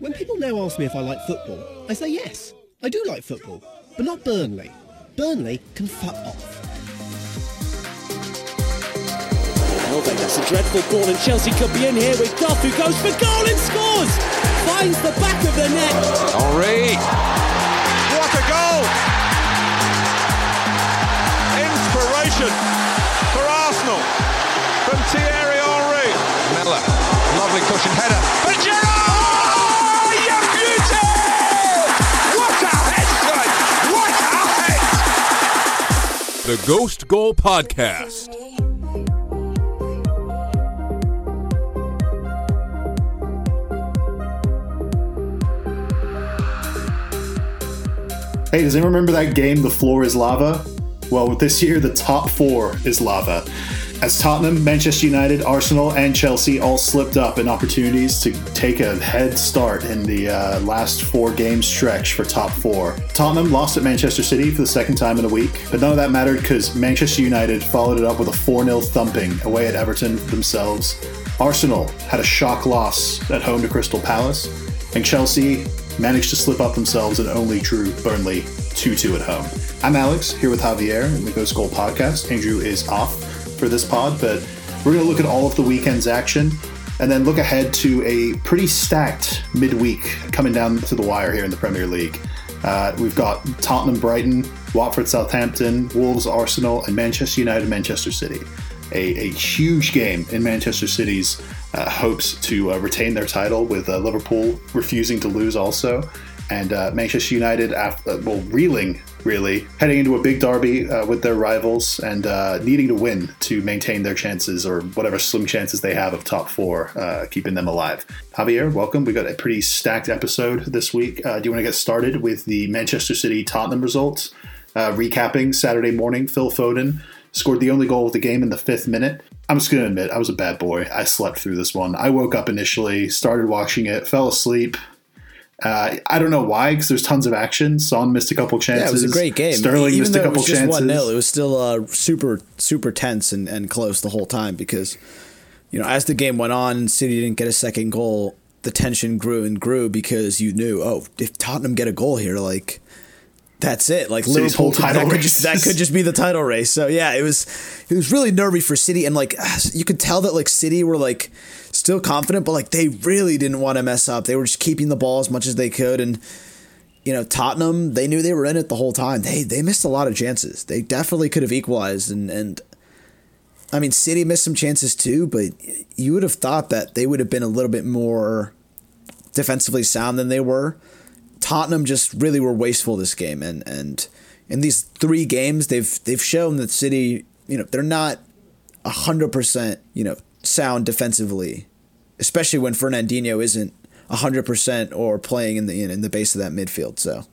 When people now ask me if I like football, I say yes, I do like football, but not Burnley. Burnley can fuck off. Welbeck, that's a dreadful ball, and Chelsea could be in here with Duff, who goes for goal and scores! Finds the back of the net. Henry. What a goal! Inspiration for Arsenal from Thierry Henry. Miller, lovely cushion header. But Gerrard! You beauty! What a head, son! What a head! The Ghost Goal Podcast. Hey, does anyone remember that game, The Floor is Lava? Well, this year, the top four is lava. As Tottenham, Manchester United, Arsenal, and Chelsea all slipped up in opportunities to take a head start in the uh, last four game stretch for top four. Tottenham lost at Manchester City for the second time in a week, but none of that mattered because Manchester United followed it up with a 4 0 thumping away at Everton themselves. Arsenal had a shock loss at home to Crystal Palace, and Chelsea managed to slip up themselves and only drew Burnley 2 2 at home. I'm Alex, here with Javier in the Ghost Goal podcast. Andrew is off for this pod, but we're going to look at all of the weekend's action and then look ahead to a pretty stacked midweek coming down to the wire here in the Premier League. Uh, we've got Tottenham, Brighton, Watford, Southampton, Wolves, Arsenal, and Manchester United, Manchester City. A, a huge game in Manchester City's uh, hopes to uh, retain their title, with uh, Liverpool refusing to lose also, and uh, Manchester United, after, well, reeling really, heading into a big derby uh, with their rivals and uh, needing to win to maintain their chances or whatever slim chances they have of top four, keeping them alive. Javier, welcome. We got a pretty stacked episode this week. do you want to get started with the Manchester City Tottenham results? recapping Saturday morning, Phil Foden scored the only goal of the game in the fifth minute. I'm just going to admit, I was a bad boy. I slept through this one. I woke up initially, started watching it, fell asleep. Uh, I don't know why, because there's tons of action. Son missed a couple chances. Yeah, it was a great game. Sterling Even missed a couple it was just chances. one 0 it was still uh, super super tense and, and close the whole time because you know as the game went on and City didn't get a second goal, the tension grew and grew because you knew oh if Tottenham get a goal here like that's it. Like City's Liverpool, whole title that, could just, that could just be the title race. So yeah, it was it was really nervy for City, and like you could tell that like City were like still confident, but like they really didn't want to mess up. They were just keeping the ball as much as they could, and you know Tottenham, they knew they were in it the whole time. They they missed a lot of chances. They definitely could have equalized, and and I mean City missed some chances too, but you would have thought that they would have been a little bit more defensively sound than they were. Tottenham just really were wasteful this game, and and in these three games, they've they've shown that City, you know, they're not hundred percent, you know, sound defensively, especially when Fernandinho isn't hundred percent or playing in the in the base of that midfield. So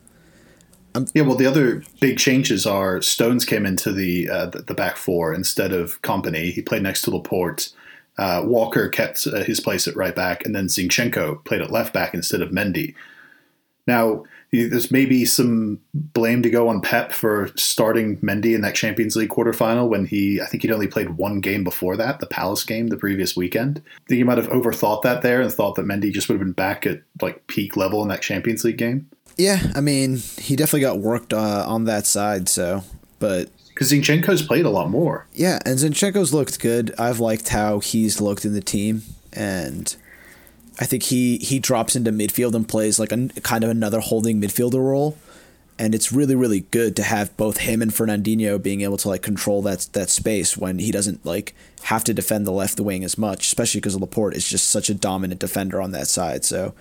Yeah, well, the other big changes are Stones came into the uh, the, the back four instead of Kompany. He played next to Laporte. Uh, Walker kept uh, his place at right back, and then Zinchenko played at left back instead of Mendy. Now, there's maybe some blame to go on Pep for starting Mendy in that Champions League quarterfinal when he, I think he'd only played one game before that, the Palace game the previous weekend. I think he might have overthought that there and thought that Mendy just would have been back at like peak level in that Champions League game. yeah, I mean, he definitely got worked uh, on that side. So, but Because Zinchenko's played a lot more. Yeah, and Zinchenko's looked good. I've liked how he's looked in the team, and I think he he drops into midfield and plays like a kind of another holding midfielder role, and it's really really good to have both him and Fernandinho being able to like control that that space when he doesn't like have to defend the left wing as much, especially because Laporte is just such a dominant defender on that side. So.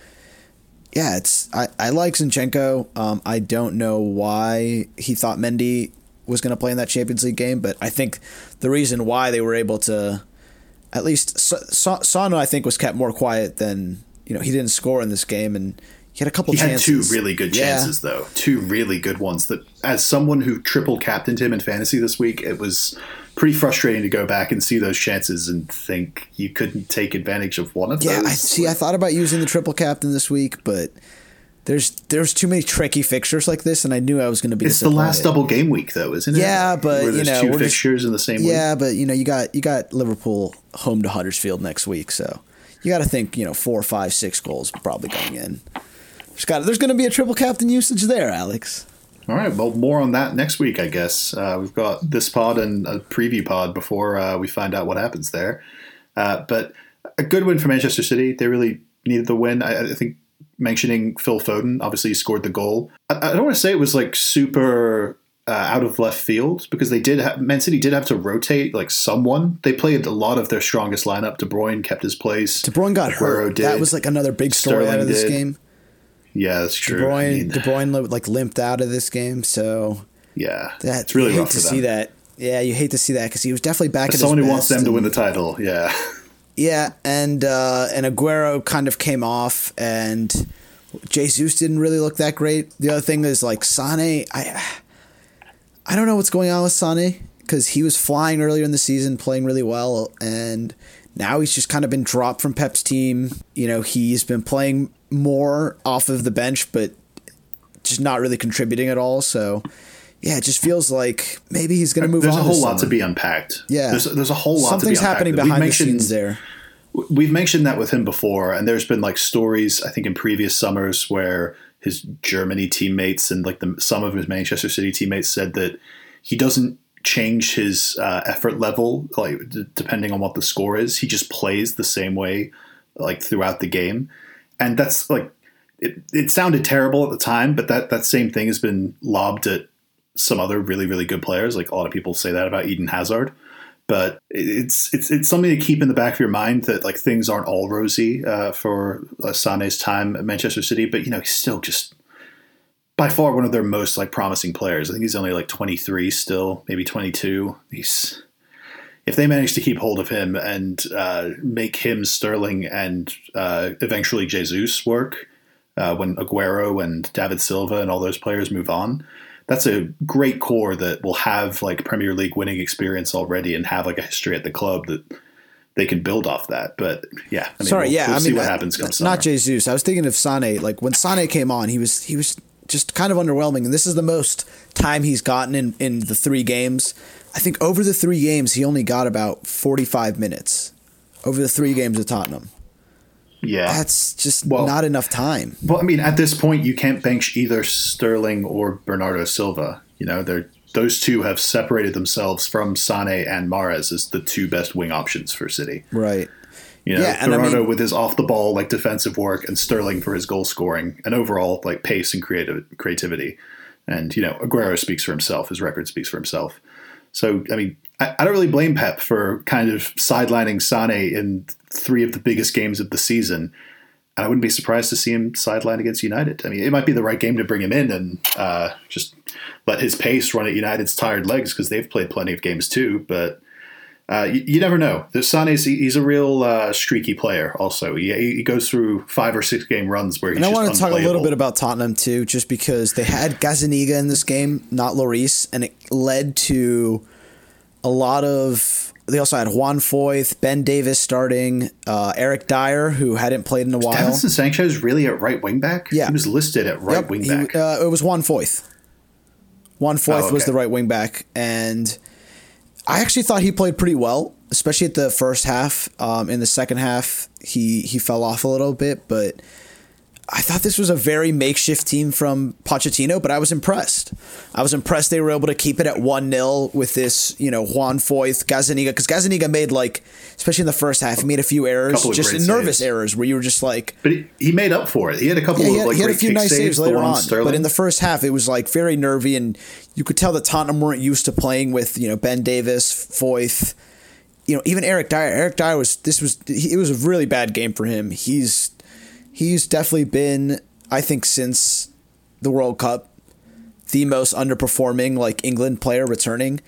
Yeah, it's I, I like Zinchenko. Um, I don't know why he thought Mendy was going to play in that Champions League game, but I think the reason why they were able to, at least Son I think was kept more quiet than you know he didn't score in this game, and he had a couple He had two really good Yeah. chances, though. Two really good ones. That, as someone who triple captained him in fantasy this week, it was pretty frustrating to go back and see those chances and think you couldn't take advantage of one of those. Yeah, those. I see. I thought about using the triple captain this week, but there's there's too many tricky fixtures like this, and I knew I was going to be. it's the last double game week, though, isn't it? Yeah, but, Where you know, 2 we're just- fixtures in the same week. Yeah, but you know, you got you got Liverpool home to Huddersfield next week, so you got to think, you know, four, five, six goals probably going in. There's got there's going to be a triple captain usage there, Alex. All right. Well, more on that next week, I guess. Uh, we've got this pod and a preview pod before uh, we find out what happens there. Uh, but a good win for Manchester City. They really needed the win. I, I think mentioning Phil Foden, obviously he scored the goal. I, I don't want to say it was like super uh, out of left field because they did have Man City did have to rotate like someone. They played a lot of their strongest lineup. De Bruyne kept his place. De Bruyne got Aguero hurt. did. That was like another big story Sterling out of this did. game. Yeah, that's true. De Bruyne, I mean, De Bruyne like limped out of this game, so yeah, that it's really hate rough to see that. Yeah, you hate to see that because he was definitely back As someone who wants them to win the title, yeah. Yeah, and uh, and Aguero kind of came off, and Jesus didn't really look that great. The other thing is like Sane, I I don't know what's going on with Sane because he was flying earlier in the season, playing really well, and now he's just kind of been dropped from Pep's team. You know, he's been playing more off of the bench, but just not really contributing at all. So. Yeah, it just feels like maybe he's going to move There's on. There's a whole lot to be unpacked. Yeah, there's, there's a whole lot Something's to be unpacked. happening behind the scenes there. We've mentioned that with him before, and there's been like stories I think in previous summers where his Germany teammates and like the, some of his Manchester City teammates said that he doesn't change his uh, effort level like d- depending on what the score is. He just plays the same way like throughout the game, and that's like it. It sounded terrible at the time, but that that same thing has been lobbed at some other really really good players. Like a lot of people say that about Eden Hazard but it's it's it's something to keep in the back of your mind that like things aren't all rosy uh, for uh, Sane's time at Manchester City, but you know he's still just by far one of their most like promising players. I think he's only like 23 still, maybe 22. He's if they manage to keep hold of him and uh, make him Sterling and uh, eventually Jesus work uh, when Aguero and David Silva and all those players move on, that's a great core that will have like Premier League winning experience already and have like a history at the club that they can build off that. But yeah, I mean, Sorry, we'll, yeah, we'll I see mean, what uh, happens come Not. Jesus. I was thinking of Sane. Like when Sane came on, he was he was just kind of underwhelming, and this is the most time he's gotten in in the three games. I think over the three games, he only got about forty five minutes over the three games of Tottenham. Yeah, That's just Well- not enough time. Well, I mean, at this point, you can't bench either Sterling or Bernardo Silva. You know, they're those two have separated themselves from Sane and Mahrez as the two best wing options for City. Right. You know, Yeah, and I mean- with his off the ball like defensive work, and Sterling for his goal scoring and overall like pace and creative creativity. And you know, Aguero speaks for himself. His record speaks for himself. So, I mean, I, I don't really blame Pep for kind of sidelining Sane in three of the biggest games of the season. And I wouldn't be surprised to see him sideline against United. I mean, it might be the right game to bring him in and uh, just let his pace run at United's tired legs because they've played plenty of games too. But uh, you, you never know. The Sane's he- he's a real uh, streaky player. Also, he, he goes through five or six game runs where he's And I want to talk a little bit about Tottenham too, just because they had Gazaniga in this game, not Lloris, and it led to a lot of. They also had Juan Foyth, Ben Davies starting, uh, Eric Dier, who hadn't played in a while. Davinson Sanchez really at right wing back? Yeah. he was listed at right Yep, wing he- back. uh, it was Juan Foyth. Juan Foyth Oh, was the right wing back, and I actually thought he played pretty well, especially at the first half. Um, in the second half, he he fell off a little bit, but I thought this was a very makeshift team from Pochettino, but I was impressed. I was impressed they were able to keep it at 1 0 with this, you know, Juan Foyth, Gazaniga, because Gazaniga made like, especially in the first half, he made a few errors, of just nervous saves. errors where you were just like, but he, he made up for it. He had a couple yeah, of he had, like he had a few nice saves the later on, Sterling. but in the first half, it was like very nervy, and you could tell that Tottenham weren't used to playing with you know Ben Davies, Foyth, you know even Eric Dier. Eric Dier was this was he, it was a really bad game for him. He's he's definitely been I think since the World Cup the most underperforming like England player returning.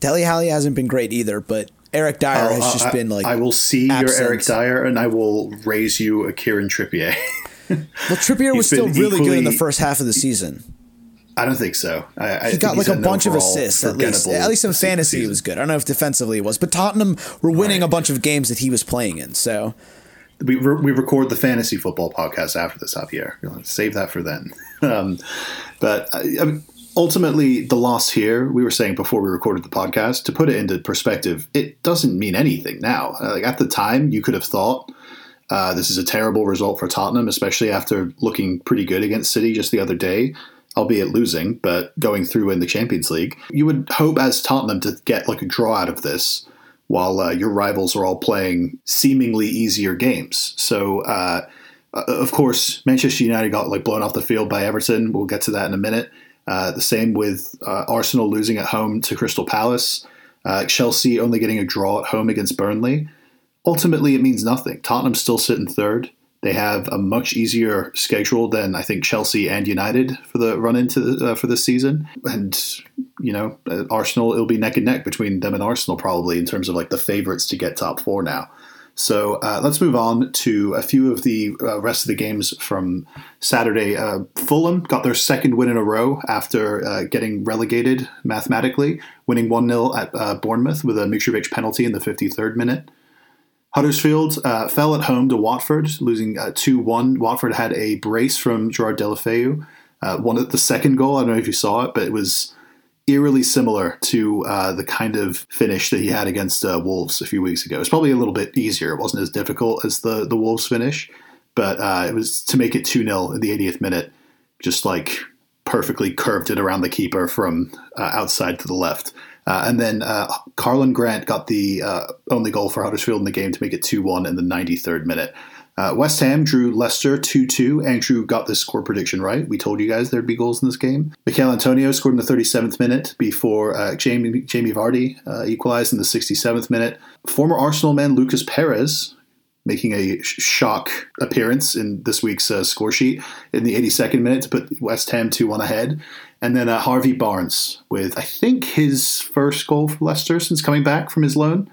Dele Alli hasn't been great either, but Eric Dier I'll- has just I, been like I will see your. Eric Dier and I will raise you a Kieran Trippier. Well, Trippier was still really good in the first half of the season. I don't think so. I, I He got like a bunch of assists at least. At least in fantasy, he was good. I don't know if defensively he was, but Tottenham were winning Right. a bunch of games that he was playing in. So we re- we record the fantasy football podcast after this Javier. Save that for then. Um, but uh, I ultimately, the loss here, we were saying before we recorded the podcast, to put it into perspective, it doesn't mean anything now. Uh, Like at the time, you could have thought Uh, this is a terrible result for Tottenham, especially after looking pretty good against City just the other day, albeit losing, but going through in the Champions League. You would hope as Tottenham to get like a draw out of this while uh, your rivals are all playing seemingly easier games. So, uh, uh, of course, Manchester United got like blown off the field by Everton. We'll get to that in a minute. Uh, the same with uh, Arsenal losing at home to Crystal Palace. Uh, Chelsea only getting a draw at home against Burnley. Ultimately, it means nothing. Tottenham still sit in third. They have a much easier schedule than I think Chelsea and United for the run into the, for this season. And you know, uh, Arsenal it'll be neck and neck between them and Arsenal probably in terms of like the favorites to get top four now. So uh, let's move on to a few of the uh, rest of the games from Saturday. Uh, Fulham got their second win in a row after uh, getting relegated mathematically, winning 1 0 at uh, Bournemouth with a Mitrovic penalty in the 53rd minute. Huddersfield uh, fell at home to Watford, losing 2 1. Watford had a brace from Gerard Deulofeu. one of the second goal, I don't know if you saw it, but it was eerily similar to uh, the kind of finish that he had against uh, Wolves a few weeks ago. It's probably a little bit easier. It wasn't as difficult as the the Wolves finish, but uh, it was to make it 2 0 in the 80th minute, just like perfectly curved it around the keeper from uh, outside to the left. Uh, and then uh, Karlan Grant got the only goal for Huddersfield in the game to make it 2 1 in the 93rd minute. Uh, West Ham drew Leicester 2 2. Andrew got this score prediction right. We told you guys there'd be goals in this game. Michail Antonio scored in the 37th minute before uh, Jamie, Jamie Vardy uh, equalized in the 67th minute. Former Arsenal man Lucas Perez making a shock appearance in this week's uh, score sheet in the 82nd minute to put West Ham 2 1 ahead. And then uh, Harvey Barnes with, I think, his first goal for Leicester since coming back from his loan.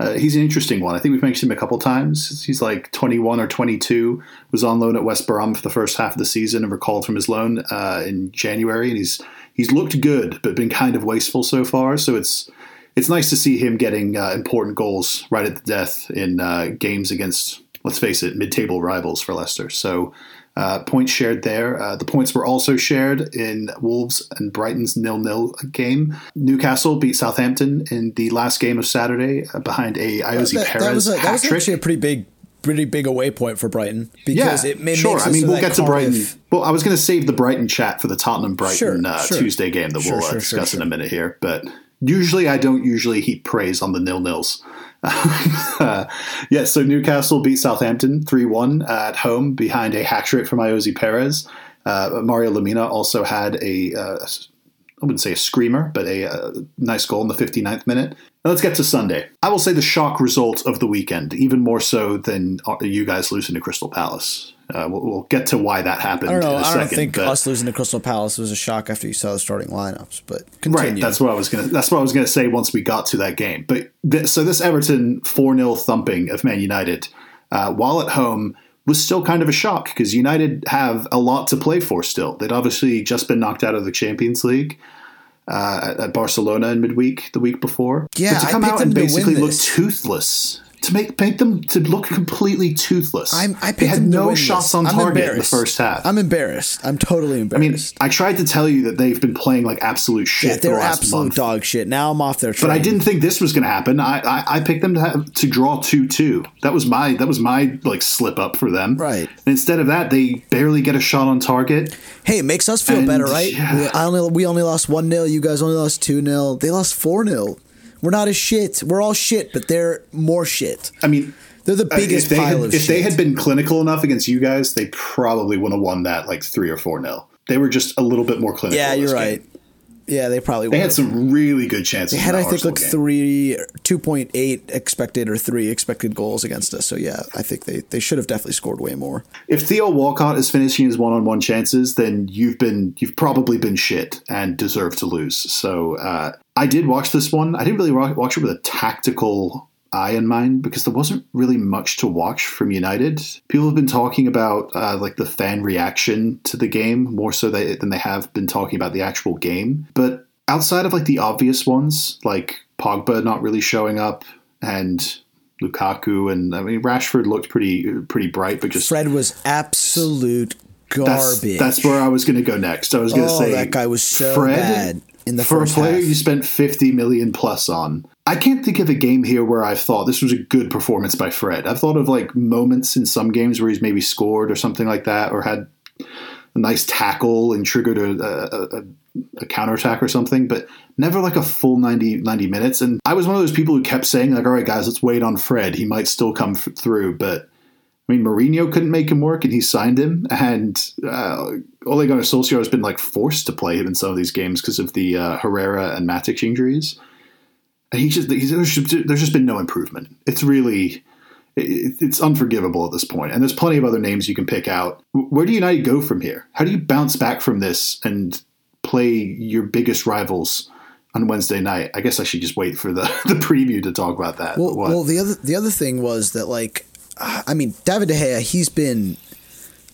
Uh, he's an interesting one. I think we've mentioned him a couple times. He's like 21 or 22. Was on loan at West Brom for the first half of the season and recalled from his loan uh, in January. And he's he's looked good, but been kind of wasteful so far. So it's it's nice to see him getting uh, important goals right at the death in uh, games against, let's face it, mid-table rivals for Leicester. So uh, points shared there. Uh, the points were also shared in Wolves and Brighton's nil-nil game. Newcastle beat Southampton in the last game of Saturday uh, behind a Ayoze that, Perez that was, a, that was actually a pretty big, pretty big away point for Brighton because yeah, it, it sure. I mean, we'll get to Brighton. Well, I was going to save the Brighton chat for the Tottenham Brighton Sure, uh, sure. Tuesday game that Sure, we'll uh, discuss in a minute here. But usually, I don't usually heap praise on the nil nils. yeah, so Newcastle beat Southampton 3 1 at home behind a hat trick from Ayoze Perez. Uh, Mario Lemina also had a, uh, I wouldn't say a screamer, but a, uh nice goal in the 59th minute. Now let's get to Sunday. I will say the shock result of the weekend, even more so than uh, you guys losing to Crystal Palace. Uh, we'll, we'll get to why that happened I don't know. in a I second. don't think but- us losing to Crystal Palace was a shock after you saw the starting lineups, but right. That's what I was gonna. That's what I was gonna say once we got to that game. But th- so this Everton four 0 thumping of Man United, uh, while at home, was still kind of a shock because United have a lot to play for. Still, they'd obviously just been knocked out of the Champions League uh, at, at Barcelona in midweek the week before. Yeah, but to come out and basically look toothless. To make paint them to look completely toothless. I'm, I they had no shots on target in the first half. I'm embarrassed. I'm totally embarrassed. I mean. I tried to tell you that they've been playing like absolute shit yeah, they're last absolute month. dog shit. Now I'm off their train. But I didn't think this was going to happen. I, I I picked them to have, to draw two two. That was my that was my like slip up for them. Right. And instead of that, they barely get a shot on target. Hey, it makes us feel And, better, right? yeah. We, I only, we only lost 1 0. You guys only lost 2 0. They lost 4 0. We're not as shit. We're all shit, but they're more shit. I mean, They're the uh, biggest if they pile had, of if shit. they had been clinical enough against you guys, they probably would have won that like three or four nil. They were just a little bit more clinical. yeah, you're game. Yeah, they probably They were. had some really good chances. They had, I think, like game. three, 2.8 expected or three expected goals against us. So, yeah, I think they, they should have definitely scored way more. if Theo Walcott is finishing his one-on-one chances, then you've been you've probably been shit and deserve to lose. So uh, I did watch this one. I didn't really watch it with a tactical eye in mind because there wasn't really much to watch from United. People have been talking about uh, like the fan reaction to the game more so they, than they have been talking about the actual game. But outside of like the obvious ones, like Pogba not really showing up and Lukaku and I mean Rashford looked pretty pretty bright, but just Fred was absolute that's, garbage. that's where I was going to go next. I was going to Oh, say that guy was so Fred, bad in the for first a player half. you spent fifty million plus on. I can't think of a game here where I've thought this was a good performance by Fred. I've thought of like moments in some games where he's maybe scored or something like that, or had a nice tackle and triggered a, a, a, a counterattack or something, but never like a full 90, 90 minutes. And I was one of those people who kept saying, like, all right, guys, let's wait on Fred. He might still come f- through. But I mean, Mourinho couldn't make him work and he signed him. And uh, Ole Gunnar Solskjaer has been like forced to play him in some of these games because of the uh, Herrera and Matic injuries. And he's just, he's, there's, just, there's just been no improvement. It's really it's unforgivable at this point. And there's plenty of other names you can pick out. Where do United go from here? How do you bounce back from this and play your biggest rivals on Wednesday night? I guess I should just wait for the, the preview to talk about that. Well, well, the other the other thing was that like, I mean, David De Gea, he's been,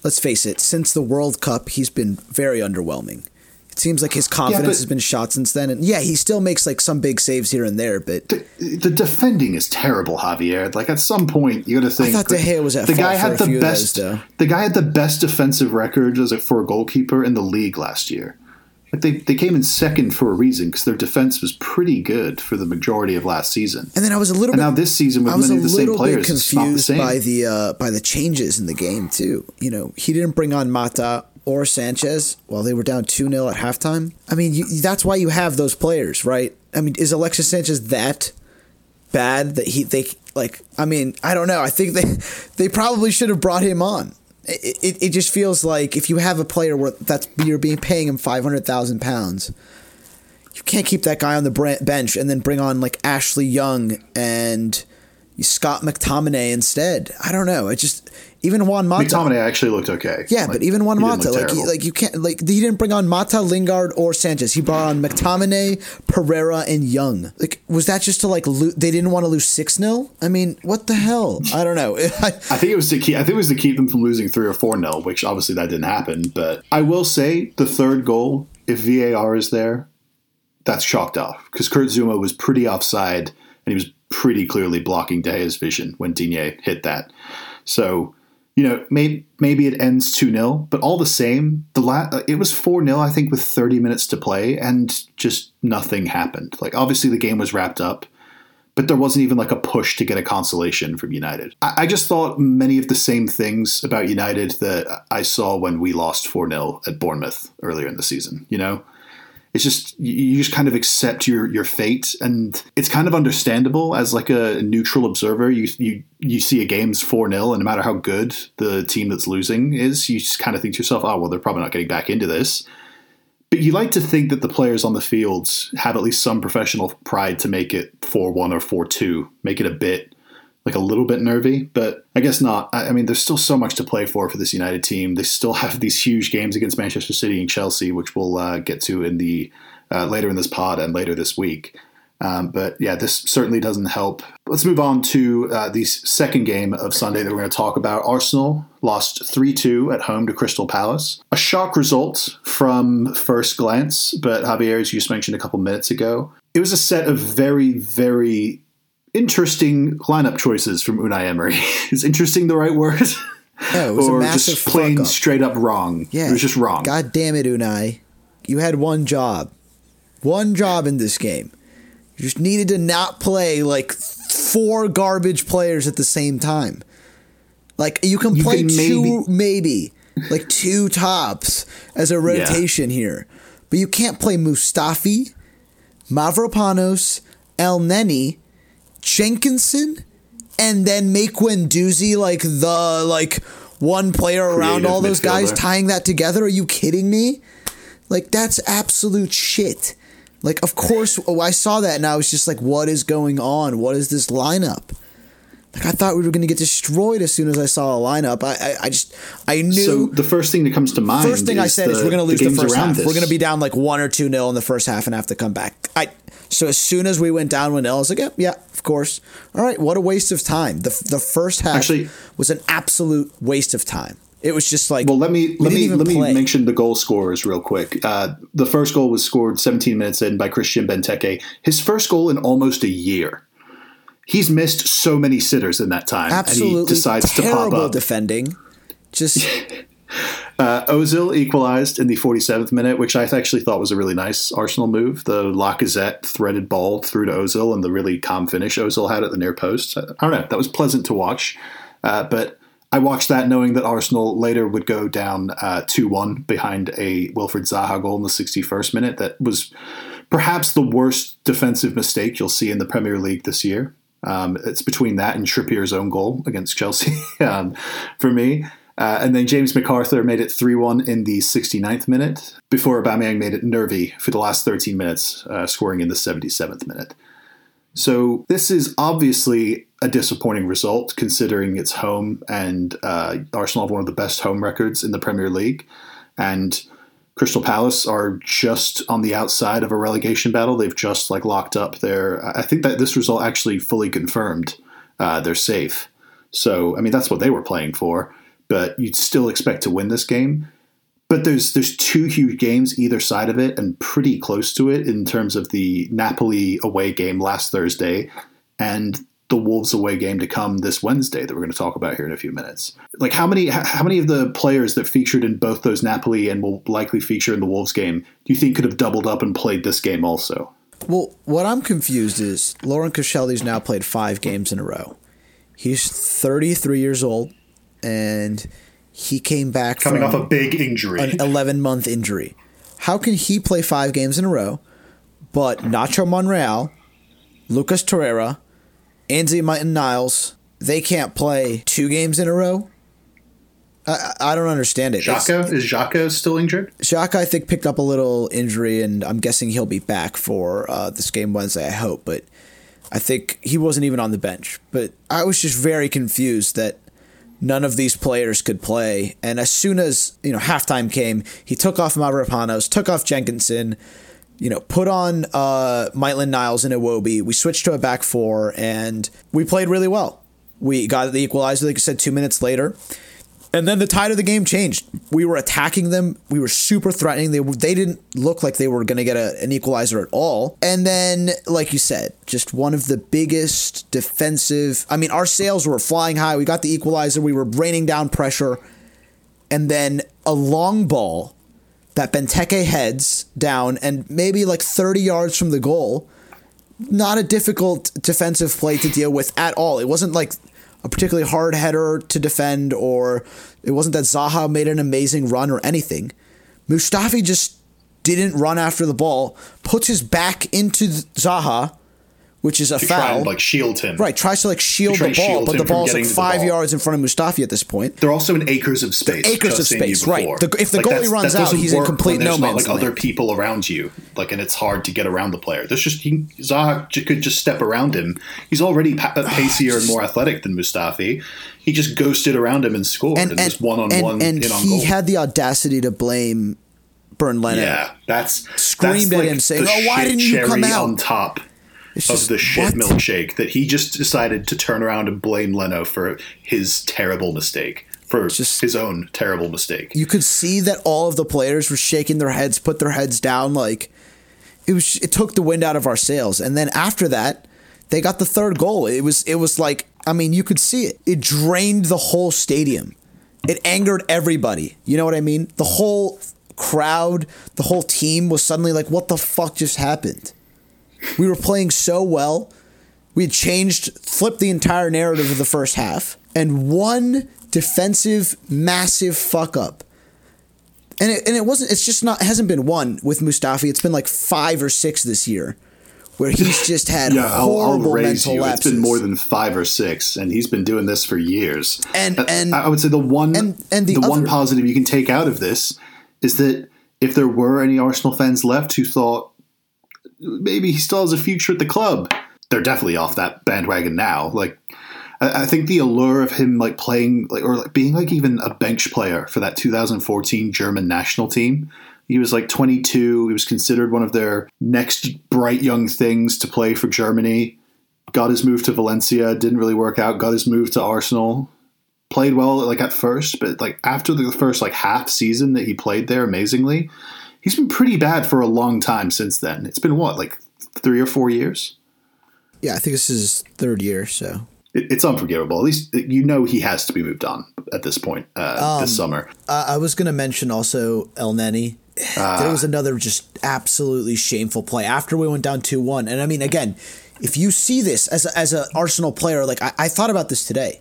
let's face it, since the World Cup, he's been very underwhelming. It seems like his confidence yeah, has been shot since then. And yeah, he still makes like some big saves here and there, but the, the defending is terrible, Javier. Like at some point, you got to think. I thought De Gea was at the guy had the best. Those, the guy had the best defensive record as a, for a goalkeeper in the league last year. Like they, they came in second for a reason because their defense was pretty good for the majority of last season. And then I was a little and bit now this season with I was many a of the same players, confused the by the uh, by the changes in the game too. You know, he didn't bring on Mata or Sanchez while they were down 2 0 at halftime. I mean, you, that's why you have those players, right? I mean, is Alexis Sanchez that bad that he, they, like, I mean, I don't know. I think they, they probably should have brought him on. It, it, it just feels like if you have a player where that's, you're being paying him 500,000 pounds, you can't keep that guy on the bench and then bring on like Ashley Young and Scott McTominay instead. I don't know. It just even Juan Mata. McTominay actually looked okay. Yeah, like, but even Juan Mata, like you, like you can't like he didn't bring on Mata, Lingard, or Sanchez. He brought on McTominay, Pereira, and Young. Like was that just to like lo- they didn't want to lose six 0 I mean, what the hell? I don't know. I think it was to keep. I think it was to keep them from losing three or four 0 which obviously that didn't happen. But I will say the third goal, if VAR is there, that's chalked off because Kurt Zouma was pretty offside and he was pretty clearly blocking De Gea's vision when Digne hit that. So, you know, maybe maybe it ends 2 0, but all the same, the la- uh, it was 4 0, I think, with 30 minutes to play, and just nothing happened. Like, obviously, the game was wrapped up, but there wasn't even like a push to get a consolation from United. I, I just thought many of the same things about United that I saw when we lost 4 0 at Bournemouth earlier in the season, you know? It's just you just kind of accept your your fate and it's kind of understandable as like a neutral observer. You you you see a game's 4-0 and no matter how good the team that's losing is you just kind of think to yourself oh well they're probably not getting back into this. But you like to think that the players on the fields have at least some professional pride to make it 4-1 or 4-2 make it a bit like a little bit nervy, but I guess not. I, mean, there's still so much to play for for this United team. They still have these huge games against Manchester City and Chelsea, which we'll uh, get to in the uh, later in this pod and later this week. Um, but yeah, this certainly doesn't help. Let's move on to uh, the second game of Sunday that we're going to talk about. Arsenal lost 3 2 at home to Crystal Palace. A shock result from first glance, but Javier, as you just mentioned a couple minutes ago, it was a set of very, very interesting lineup choices from Unai Emery. Is interesting the right word? Yeah, was or a massive just plain straight up wrong. Yeah, it was just wrong. God damn it, Unai! You had one job, one job in this game. You just needed to not play like four garbage players at the same time. Like you can you play can two, maybe, maybe like two tops as a rotation yeah. here, but you can't play Mustafi, Mavropanos, Elneny, Jenkinson and then make Guendouzi like the like one player around Creative all those guys tying that together. Are you kidding me? Like that's absolute shit. Like of course oh, I saw that and I was just like what is going on? What is this lineup? Like I thought we were going to get destroyed as soon as I saw a lineup. I, I, I just I knew. So the first thing that comes to mind. First thing I said the, is we're going to lose the, the first half. This. We're going to be down like one or two nil in the first half and have to come back. I so as soon as we went down one nil, I was like, yeah, yeah, of course. All right, what a waste of time. The the first half Actually, was an absolute waste of time. It was just like well. Let me let me let play. me mention the goal scorers real quick. Uh, the first goal was scored 17 minutes in by Christian Benteke. His first goal in almost a year he's missed so many sitters in that time. Absolutely, and he decides to pop up. defending. Just Uh, Ozil equalized in the 47th minute, which I actually thought was a really nice Arsenal move. The Lacazette threaded ball through to Ozil and the really calm finish Ozil had at the near post. I don't know. That was pleasant to watch. Uh, but I watched that knowing that Arsenal later would go down uh, 2 1 behind a Wilfred Zaha goal in the 61st minute. That was perhaps the worst defensive mistake you'll see in the Premier League this year. Um, it's between that and Trippier's own goal against Chelsea um, for me. Uh, and then James McArthur made it 3 1 in the 69th minute before Aubameyang made it nervy for the last 13 minutes, uh, scoring in the 77th minute. So this is obviously a disappointing result considering it's home and uh, Arsenal have one of the best home records in the Premier League. And Crystal Palace are just on the outside of a relegation battle. They've just like locked up their. I think that this result actually fully confirmed uh, they're safe. So I mean that's what they were playing for but you'd still expect to win this game. But there's there's two huge games either side of it, and pretty close to it in terms of the Napoli away game last Thursday and the Wolves away game to come this Wednesday that we're going to talk about here in a few minutes. Like how many how many of the players that featured in both those Napoli and will likely feature in the Wolves game do you think could have doubled up and played this game also? Well, what I'm confused is Laurent Koscielny's now played five games in a row. He's 33 years old and he came back coming from off a big injury, an 11 month injury. How can he play five games in a row, but Nacho Monreal, Lucas Torreira, Ainsley Maitland-Niles, they can't play two games in a row? I, I don't understand it. Xhaka is Xhaka still injured? Xhaka, I think, picked up a little injury, and I'm guessing he'll be back for uh, this game Wednesday. I hope, but I think he wasn't even on the bench. But I was just very confused that none of these players could play. And as soon as you know halftime came, he took off Mavropanos, took off Jenkinson, you know, put on uh, Maitland Niles and Iwobi. We switched to a back four, and we played really well. We got the equalizer, like I said, two minutes later. And then the tide of the game changed. We were attacking them. We were super threatening. They they didn't look like they were going to get a, an equalizer at all. And then, like you said, just one of the biggest defensive. I mean, our sails were flying high. We got the equalizer. We were raining down pressure. And then a long ball that Benteke heads down and maybe like 30 yards from the goal. Not a difficult defensive play to deal with at all. It wasn't like a particularly hard header to defend, or it wasn't that Zaha made an amazing run or anything. Mustafi just didn't run after the ball, puts his back into Zaha, which is a to foul. And, like shield him. Right, tries to like shield the ball, but the ball's like five yards in front of Mustafi at this point. They're also in acres of space. They're acres of space, right? The, if the like goalie runs out, he's in complete no man's like land. other people around you, like, and it's hard to get around the player. There's just he, Zaha could just step around him. He's already pa- uh, pacier and more athletic than Mustafi. He just ghosted around him and scored, and, and, and was one on one and in on he had the audacity to blame Bernd Leno. Yeah, that's screamed that's at like him saying, "Oh, why didn't you come out?" on top It's of just, the shit what? milkshake that he just decided to turn around and blame Leno for his terrible mistake, for Just- his own terrible mistake. you could see that all of the players were shaking their heads, put their heads down, like it was. It took the wind out of our sails. And then after that, they got the third goal. It was. It was like I mean, you could see it. It drained the whole stadium. It angered everybody. You know what I mean? The whole crowd, the whole team was suddenly like, "What the fuck just happened?" We were playing so well. We had changed, flipped the entire narrative of the first half, and one defensive massive fuck up. And it, and it wasn't. It's just not. It hasn't been one with Mustafi. It's been like five or six this year, where he's just had Yeah, I'll, I'll horrible raise mental you. lapses. It's been more than five or six, and he's been doing this for years. And- Uh, and- I would say the one and- and the the, one positive you can take out of this is that if there were any Arsenal fans left who thought maybe he still has a future at the club, they're definitely off that bandwagon now. Like. I think the allure of him like playing like or like being like even a bench player for that 2014 German national team. He was like 22. He was considered one of their next bright young things to play for Germany. Got his move to Valencia, didn't really work out. Got his move to Arsenal. Played well like at first, but like after the first like half season that he played there amazingly, he's been pretty bad for a long time since then. It's been what like three or four years. yeah, I think this is his third year. So it, it's unforgivable. At least you know he has to be moved on at this point uh, this summer. Uh, I was going to mention also Elneny. there was another just absolutely shameful play after we went down 2 1. And I mean, again, if you see this as, a, as an Arsenal player, like I, I thought about this today.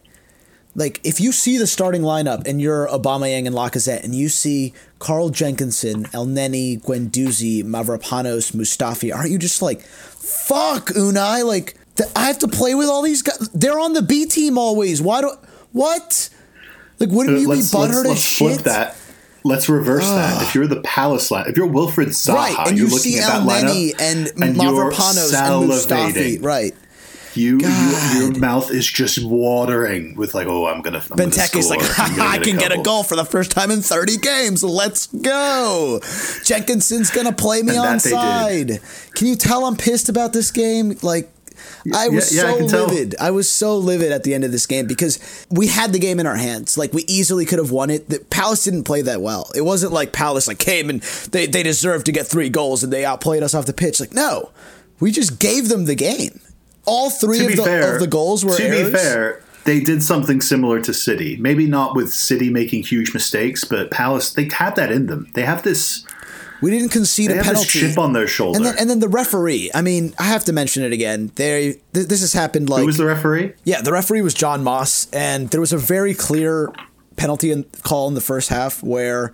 Like, if you see the starting lineup and you're Aubameyang and Lacazette, and you see Carl Jenkinson, Elneny, Guendouzi, Mavropanos, Mustafi, aren't you just like, fuck, Unai? Like, th- I have to play with all these guys. They're on the B team always. Why do what? Like, wouldn't you be let's, butthurt let's, let's shit? flip that. Let's reverse that. If you're the Palace line, if you're Wilfred Zaha, Right, and you're you looking see at that Elneny and, you're Mavropanos and Mustafi, right? You, you, your mouth is just watering with like, oh, I'm gonna. I'm gonna Benteke's like. I'm gonna can get a goal for the first time in 30 games. Let's go. Jenkinson's to play me And on side. Can you tell I'm pissed about this game? Like, I was yeah, I so tell. livid. I was so livid at the end of this game because we had the game in our hands. Like we easily could have won it. The Palace didn't play that well. It wasn't like Palace like came and they they deserved to get three goals and they outplayed us off the pitch. Like no, we just gave them the game. All three of the, fair, of the goals were to errors. be fair. They did something similar to City. Maybe not with City making huge mistakes, but Palace they have that in them. They have this. We didn't concede They a have penalty. chip on their shoulder. And then, and then the referee. I mean, I have to mention it again. There, th- this has happened. Like, Who was the referee? yeah, the referee was John Moss, and there was a very clear penalty in, call in the first half where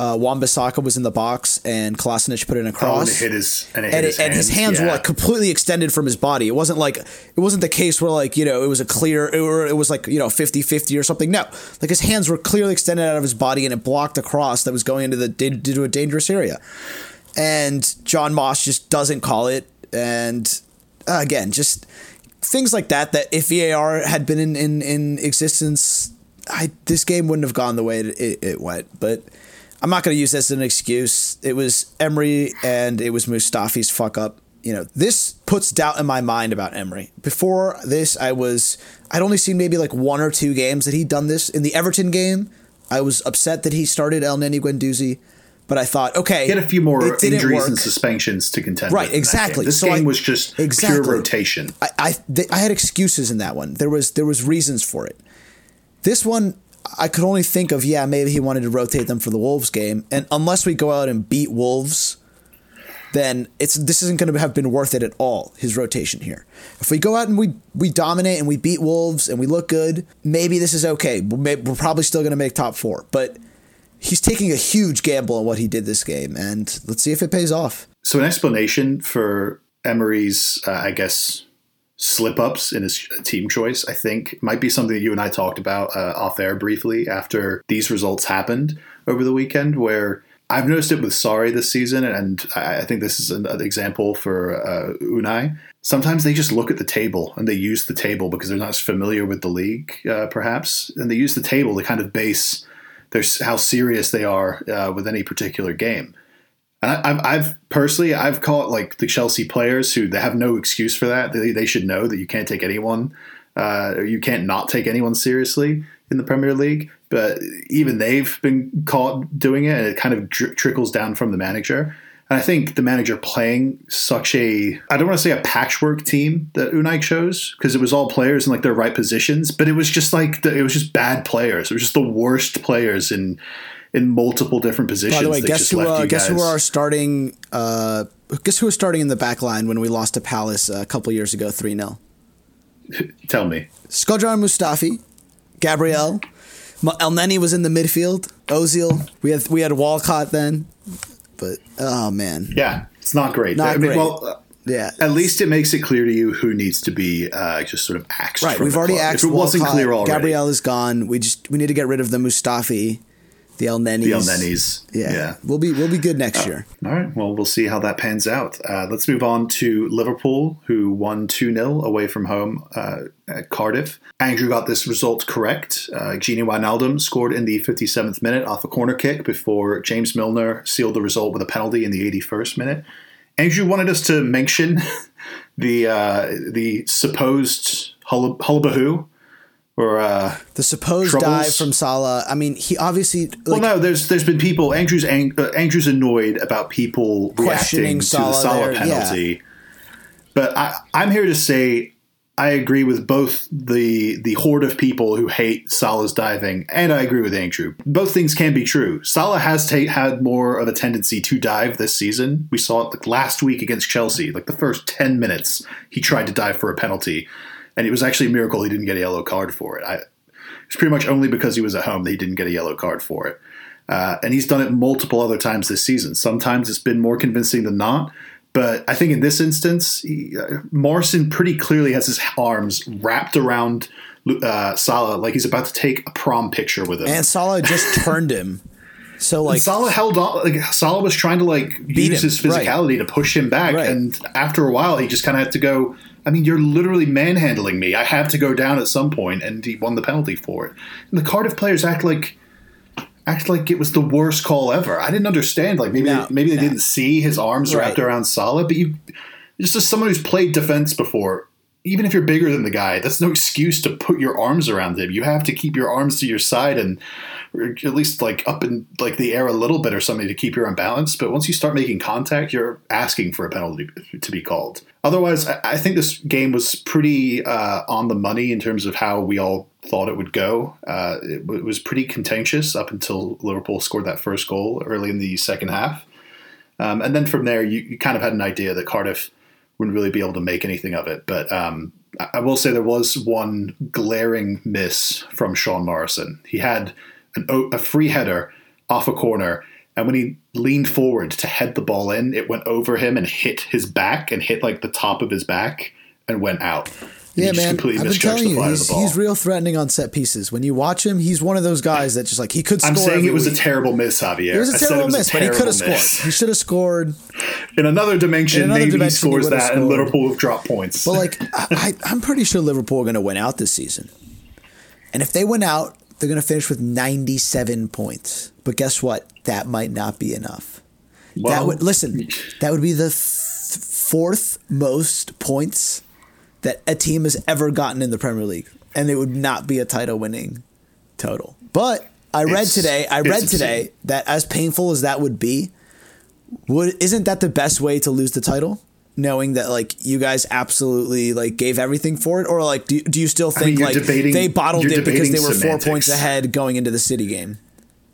uh, Wan-Bissaka was in the box and Kolasinac put in a Oh, and cross. it hit his and, it hit and, his it, and his hands, hands were like completely extended from his body. It wasn't like it wasn't the case where like, you know, it was a clear or it was like, you know, 50-50 or something. No. Like his hands were clearly extended out of his body and it blocked a cross that was going into the into a dangerous area. And John Moss just doesn't call it and uh, again, just things like that that if VAR had been in in, in existence, I this game wouldn't have gone the way it, it, it went. But I'm not going to use this as an excuse. It was Emery and it was Mustafi's fuck up. You know, this puts doubt in my mind about Emery. Before this, I was I'd only seen maybe like one or two games that he'd done this. In the Everton game, I was upset that he started Elneny Guendouzi, but I thought, okay, He had a few more injuries work. and suspensions to contend Right, with. exactly. game. This So game I- was just Exactly. pure rotation. I I, th- I had excuses in that one. There was there was reasons for it. This one I could only think of yeah maybe he wanted to rotate them for the Wolves game, and unless we go out and beat Wolves, then it's this isn't going to have been worth it at all. His rotation here. If we go out and we we dominate and we beat Wolves and we look good, maybe this is okay. We're, probably still going to make top four, but. He's taking a huge gamble on what he did this game, and let's see if it pays off. So, an explanation for Emery's, uh, I guess, slip ups in his team choice, I think, might be something that you and I talked about uh, off air briefly after these results happened over the weekend, where I've noticed it with Sarri this season, and I think this is an an example for uh, Unai. Sometimes they just look at the table and they use the table because they're not as familiar with the league, uh, perhaps, and they use the table to kind of base their how serious they are uh, with any particular game. And I, I've, I've personally, I've caught like the Chelsea players who they have no excuse for that. They, they should know that you can't take anyone, uh, or you can't not take anyone seriously in the Premier League. But even they've been caught doing it, and it kind of dri- trickles down from the manager. And I think the manager playing such a, I don't want to say a patchwork team that Unai chose because it was all players in like their right positions, but it was just like, the, it was just bad players. It was just the worst players in in multiple different positions. By the way, that guess who? Uh, guess who our starting? Uh, guess who was starting in the back line when we lost to Palace a couple years ago, three 0 Tell me. Shkodran Mustafi, Gabriel, Elneny was in the midfield. Ozil. We had we had Walcott then, but oh man, Yeah, it's not great. Not I mean, great. well, uh, yeah. at least it makes it clear to you who needs to be uh, just sort of axed. Right, from we've already club. axed If it wasn't clear already, Gabriel is gone. We just we need to get rid of the Mustafi, the Elnenys. the Elnenys. Yeah. yeah. we'll be we'll be good next year. All right. Well, we'll see how that pans out. Uh, let's move on to Liverpool, who won 2 0 away from home uh, at Cardiff. Andrew got this result correct. Uh, Gini Wijnaldum scored in the 57th minute off a corner kick before James Milner sealed the result with a penalty in the 81st minute. Andrew wanted us to mention the uh, the supposed hull- hullabahoo or uh, The supposed Troubles? dive from Salah. I mean, he obviously well, no. There's there's been people. Andrew's ang- uh, Andrew's annoyed about people Questioning reacting to the Salah there, penalty. But I, I'm here to say I agree with both the the horde of people who hate Salah's diving, and I agree with Andrew. Both things can be true. Salah has ta- had more of a tendency to dive this season. We saw it like last week against Chelsea. Like the first ten minutes, he tried to dive for a penalty, and it was actually a miracle he didn't get a yellow card for it. I, it's pretty much only because he was at home that he didn't get a yellow card for it. Uh, and he's done it multiple other times this season. Sometimes it's been more convincing than not. But I think in this instance, he, uh, Morrison pretty clearly has his arms wrapped around uh, Salah like he's about to take a prom picture with him. And Salah just turned him. So like And Salah held on. Like Salah was trying to like use him, his physicality to push him back, Right. and after a while, he just kind of had to go. I mean, you're literally manhandling me. I have to go down at some point, and he won the penalty for it. And the Cardiff players act like act like it was the worst call ever. I didn't understand. Like maybe No, maybe they no. didn't see his arms wrapped Right. around Salah, but you just as someone who's played defense before. Even if you're bigger than the guy, that's no excuse to put your arms around him. You have to keep your arms to your side and at least like up in like the air a little bit or something to keep your balance. But once you start making contact, you're asking for a penalty to be called. Otherwise, I, I think this game was pretty uh, on the money in terms of how we all thought it would go. Uh, it, it was pretty contentious up until Liverpool scored that first goal early in the second half. Um, and then from there, you, you kind of had an idea that Cardiff wouldn't really be able to make anything of it. But um, I, will say there was one glaring miss from Sean Morrison. He had an, a free header off a corner, and when he leaned forward to head the ball in, it went over him and hit his back and hit like the top of his back and went out. Yeah, man. I've been telling you, he's, he's real threatening on set pieces. When you watch him, he's one of those guys that just like he could score. I'm saying it was a terrible miss, Javier. It was a terrible miss, but he could have scored. He should have scored. In another dimension, In another maybe dimension, he he scores would've that, and. Liverpool have dropped points. But like, I, I'm pretty sure Liverpool are going to win out this season. And if they win out, they're going to finish with 97 points. But guess what? That might not be enough. that would listen. That would be the th- fourth most points that a team has ever gotten in the Premier League, and it would not be a title-winning total. But I read It's- today. I read today obscene. that as painful as that would be, would isn't that the best way to lose the title? Knowing that like you guys absolutely like gave everything for it, or like do, do you still I mean, think like debating- they bottled it because they were four points ahead going into the City game?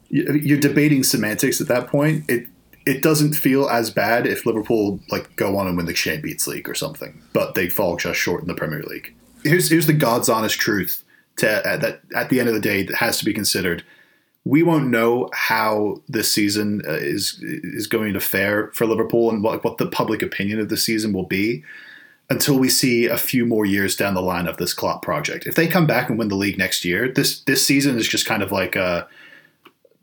You- you're debating semantics at that point. It it doesn't feel as bad if Liverpool like go on and win the Champions League or something, but they fall just short in the Premier League. Here's here's the God's honest truth to uh, that at the end of the day that has to be considered. We won't know how this season uh, is is going to fare for Liverpool and what what the public opinion of the season will be until we see a few more years down the line of this Klopp project. If they come back and win the league next year, this this season is just kind of like a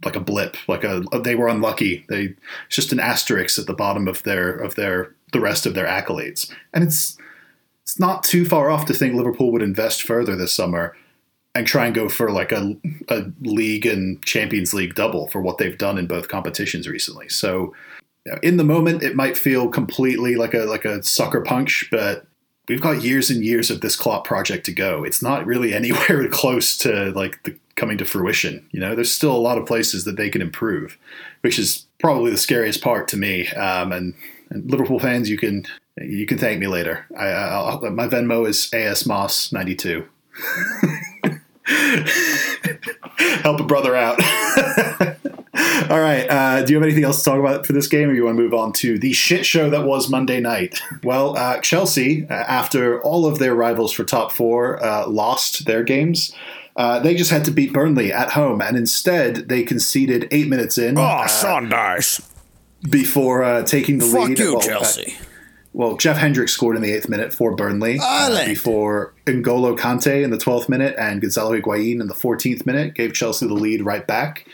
like a blip, like a they were unlucky. They it's just an asterisk at the bottom of their of their the rest of their accolades. And it's it's not too far off to think Liverpool would invest further this summer and try and go for like a, a league and Champions League double for what they've done in both competitions recently. So you know, in the moment, it might feel completely like a like a sucker punch, but we've got years and years of this Klopp project to go. It's not really anywhere close to like the coming to fruition. You know, there's still a lot of places that they can improve, which is probably the scariest part to me. Um, and, and Liverpool fans, you can you can thank me later. I, I'll, my Venmo is as moss ninety two. Help a brother out. All right. Uh, do you have anything else to talk about for this game, or you want to move on to the shit show that was Monday night? Well, uh, Chelsea, uh, after all of their rivals for top four uh, lost their games, uh, they just had to beat Burnley at home, and instead they conceded eight minutes in Oh, uh, Saunders. before uh, taking the Fuck lead. you, Well, uh, Chelsea. well, Jeff Hendricks scored in the eighth minute for Burnley uh, before N'Golo Kante in the 12th minute and Gonzalo Higuain in the 14th minute gave Chelsea the lead right back.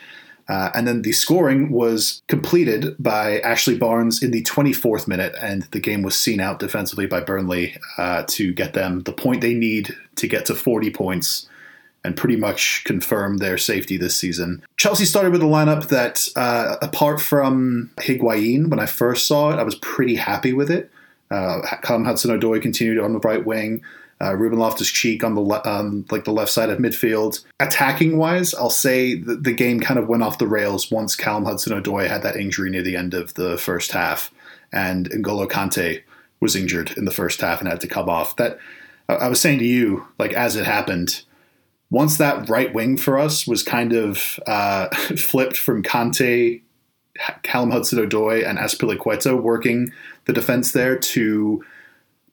Uh, and then the scoring was completed by Ashley Barnes in the 24th minute, and the game was seen out defensively by Burnley uh, to get them the point they need to get to 40 points and pretty much confirmed their safety this season. Chelsea started with a lineup that, uh, apart from Higuain, when I first saw it, I was pretty happy with it. Uh, Callum Hudson-Odoi continued on the right wing. Uh, Ruben Loftus-Cheek on the le- on like the left side of midfield. Attacking wise, I'll say the, the game kind of went off the rails once Callum Hudson-Odoi had that injury near the end of the first half, and N'Golo Kante was injured in the first half and had to come off. That I was saying to you, like as it happened, once that right wing for us was kind of uh, flipped from Kante, Callum Hudson-Odoi, and Azpilicueta working the defense there to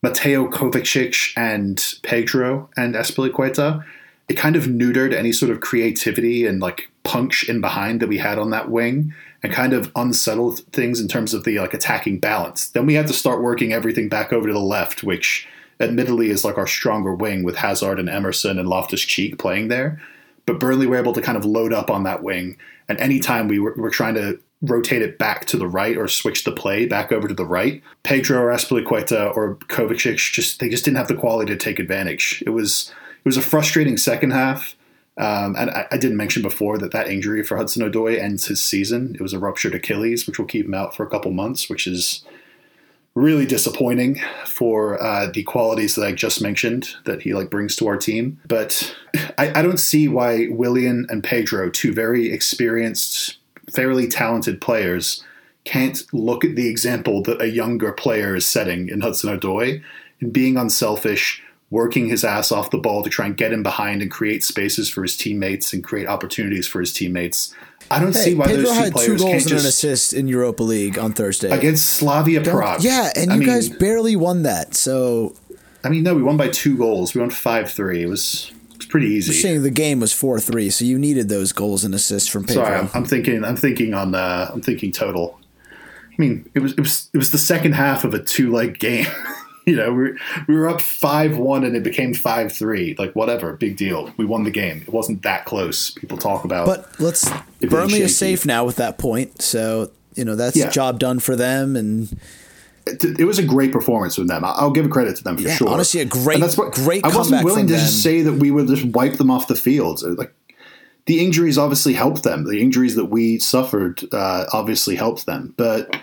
Mateo Kovacic and Pedro and Azpilicueta, it kind of neutered any sort of creativity and like punch in behind that we had on that wing and kind of unsettled things in terms of the like attacking balance. Then we had to start working everything back over to the left, which admittedly is like our stronger wing with Hazard and Emerson and Loftus Cheek playing there. But Burnley were able to kind of load up on that wing. And anytime we were, were trying to rotate it back to the right or switch the play back over to the right, Pedro or Azpilicueta or Kovacic just they just didn't have the quality to take advantage. It was it was a frustrating second half. Um, and I, I, didn't mention before that that injury for Hudson Odoi ends his season. It was a ruptured Achilles, which will keep him out for a couple months, which is really disappointing for uh, the qualities that I just mentioned that he like brings to our team. But I, I don't see why Willian and Pedro, two very experienced, fairly talented players, can't look at the example that a younger player is setting in Hudson Odoi and being unselfish working his ass off the ball to try and get him behind and create spaces for his teammates and create opportunities for his teammates. I don't hey, see why Pedro those two had players two goals can't and just an assist in Europa League on Thursday against Slavia Prague. Yeah, and I you mean, guys barely won that. So I mean, no, we won by two goals. We won five three. It was it was pretty easy. saying the game was four three, so you needed those goals and assists from Pedro. Sorry, I'm, I'm thinking. I'm thinking on. Uh, I'm thinking total. I mean, it was it was it was the second half of a two leg game. you know, we were, we were up five one and it became five three. Like whatever, big deal. We won the game. It wasn't that close. People talk about. But let's Burnley is safe now with that point, so you know that's Yeah. job done for them. And it, it was a great performance from them. I'll, give credit to them for Yeah, sure. honestly, a great- And that's what, great I wasn't willing to just say that we would just wipe them off the field. Like the injuries obviously helped them. The injuries that we suffered uh, obviously helped them. But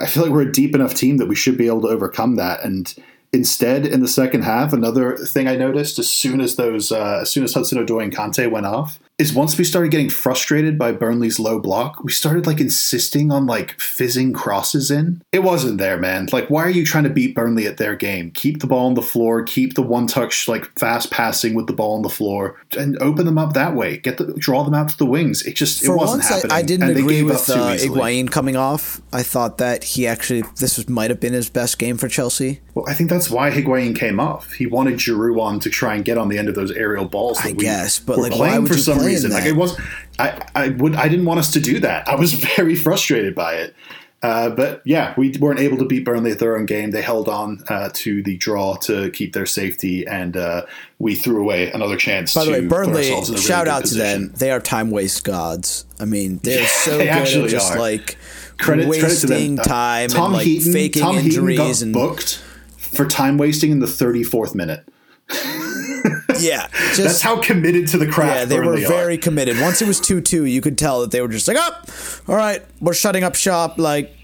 I feel like we're a deep enough team that we should be able to overcome that. And instead, in the second half, another thing I noticed as soon as those, uh, as soon as Hudson Odoi and Kante went off, is once we started getting frustrated by Burnley's low block, we started like insisting on like fizzing crosses in. It wasn't there, man. Like, why are you trying to beat Burnley at their game? Keep the ball on the floor, keep the one touch, like fast passing with the ball on the floor, and open them up that way. Get the draw them out to the wings. It just for it wasn't once, I, happening. I didn't and agree with uh. Higuain coming off. I thought that he actually this was, might have been his best game for Chelsea. Well, I think that's why Higuain came off. He wanted Giroud on to try and get on the end of those aerial balls. I guess, but, like, why would for you some play him reason. Like it was, I, I would, I didn't want us to do that. I was very frustrated by it. Uh, but yeah, we weren't able to beat Burnley at their own game. They held on uh, to the draw to keep their safety, and uh, we threw away another chance. By the to way, Burnley, ourselves in a really shout out to them. They are time waste gods. I mean, they're so they good at just are. like Credit, credit to wasting them. Uh, time Tom and like Heaton, faking Tom injuries got and booked for time wasting in the 34th minute. yeah, just That's how committed to the craft. Yeah, they were Burnley are. very committed. Once it was 2 2, you could tell that they were just like, oh, all right, we're shutting up shop. Like,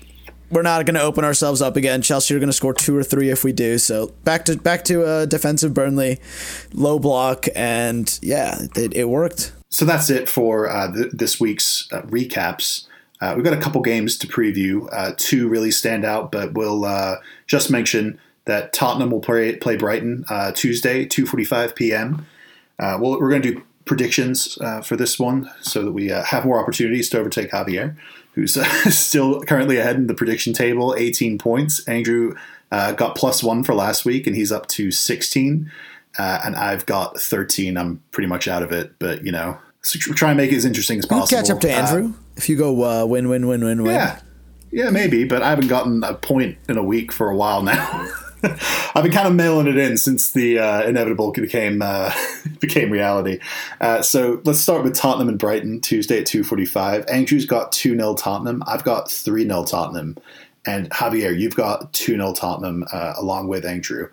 we're not going to open ourselves up again. Chelsea are going to score two or three if we do. So back to back to uh, defensive Burnley, low block, and yeah, it, it worked. So that's it for uh, th- this week's uh, recaps. Uh, we've got a couple games to preview. Uh, two really stand out, but we'll uh, just mention that Tottenham will play play Brighton uh, Tuesday, two forty five p.m. Uh, well, we're going to do predictions uh, for this one so that we uh, have more opportunities to overtake Javier, who's uh, still currently ahead in the prediction table, eighteen points. Andrew uh, got plus one for last week, and he's up to sixteen. Uh, and I've got 13. I'm pretty much out of it, but you know, so try and make it as interesting as We'll possible. catch up to Andrew if you go uh, win, win, win, win, win. yeah, yeah, maybe, but I haven't gotten a point in a week for a while now. I've been kind of mailing it in since the uh, inevitable became uh, became reality. Uh, so let's start with Tottenham and Brighton Tuesday at two forty five. Andrew's got two 0 Tottenham. I've got three 0 Tottenham, and Javier, you've got two 0 Tottenham uh, along with Andrew.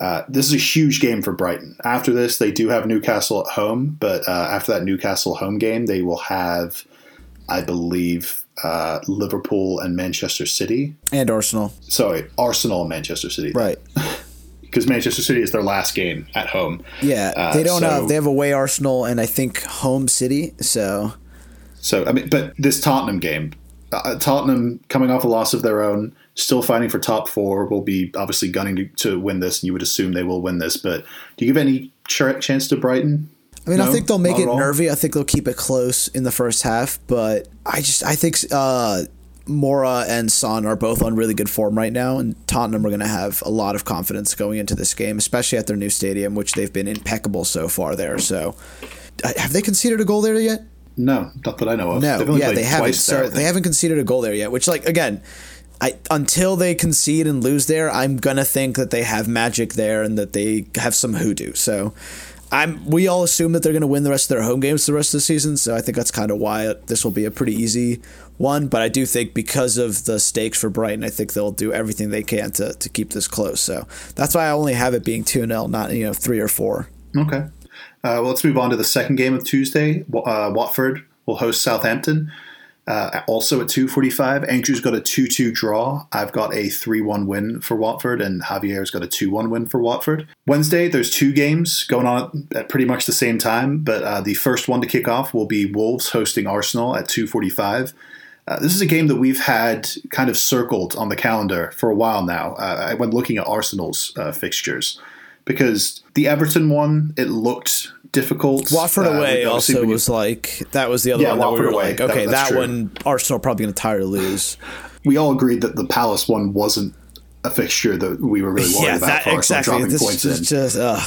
Uh, this is a huge game for Brighton. After this, they do have Newcastle at home, but uh, after that Newcastle home game, they will have, I believe, uh, Liverpool and Manchester City. And Arsenal. Sorry, Arsenal and Manchester City. Right. Because Manchester City is their last game at home. Yeah. Uh, they don't so- have, they have away Arsenal and I think home City. So So I mean, but this Tottenham game, uh, Tottenham coming off a loss of their own, still fighting for top four, will be obviously gunning to, to win this, and you would assume they will win this. But do you give any ch- chance to Brighton? I mean, No, I think they'll make it nervy. I think they'll keep it close in the first half, but I just I think uh, Moura and Son are both on really good form right now, and Tottenham are going to have a lot of confidence going into this game, especially at their new stadium, which they've been impeccable so far there. So, uh, have they conceded a goal there yet? No, not that I know of. No, yeah, they haven't. there, they haven't conceded a goal there yet. Which, like, again, I until they concede and lose there, I'm gonna think that they have magic there and that they have some hoodoo. So, I'm. We all assume that they're gonna win the rest of their home games the rest of the season. So I think that's kind of why this will be a pretty easy one. But I do think because of the stakes for Brighton, I think they'll do everything they can to to keep this close. So that's why I only have it being two 0 not you know three or four. Okay. Uh, well, let's move on to the second game of Tuesday. Uh, Watford will host Southampton. Uh, also at 2.45. Andrew's got a 2-2 draw. I've got a 3-1 win for Watford, and Javier's got a 2-1 win for Watford. Wednesday, there's two games going on at pretty much the same time, but uh, the first one to kick off will be Wolves hosting Arsenal at 2.45. Uh, this is a game that we've had kind of circled on the calendar for a while now uh, when looking at Arsenal's uh, fixtures because the Everton one it looked difficult. Watford Uh, away also was like that was the other Yeah, one that we were away. like, okay, that's that one Arsenal probably going to tire to lose. we all agreed that the Palace one wasn't a fixture that we were really worried yeah, about that for exactly. dropping This points in. just uh,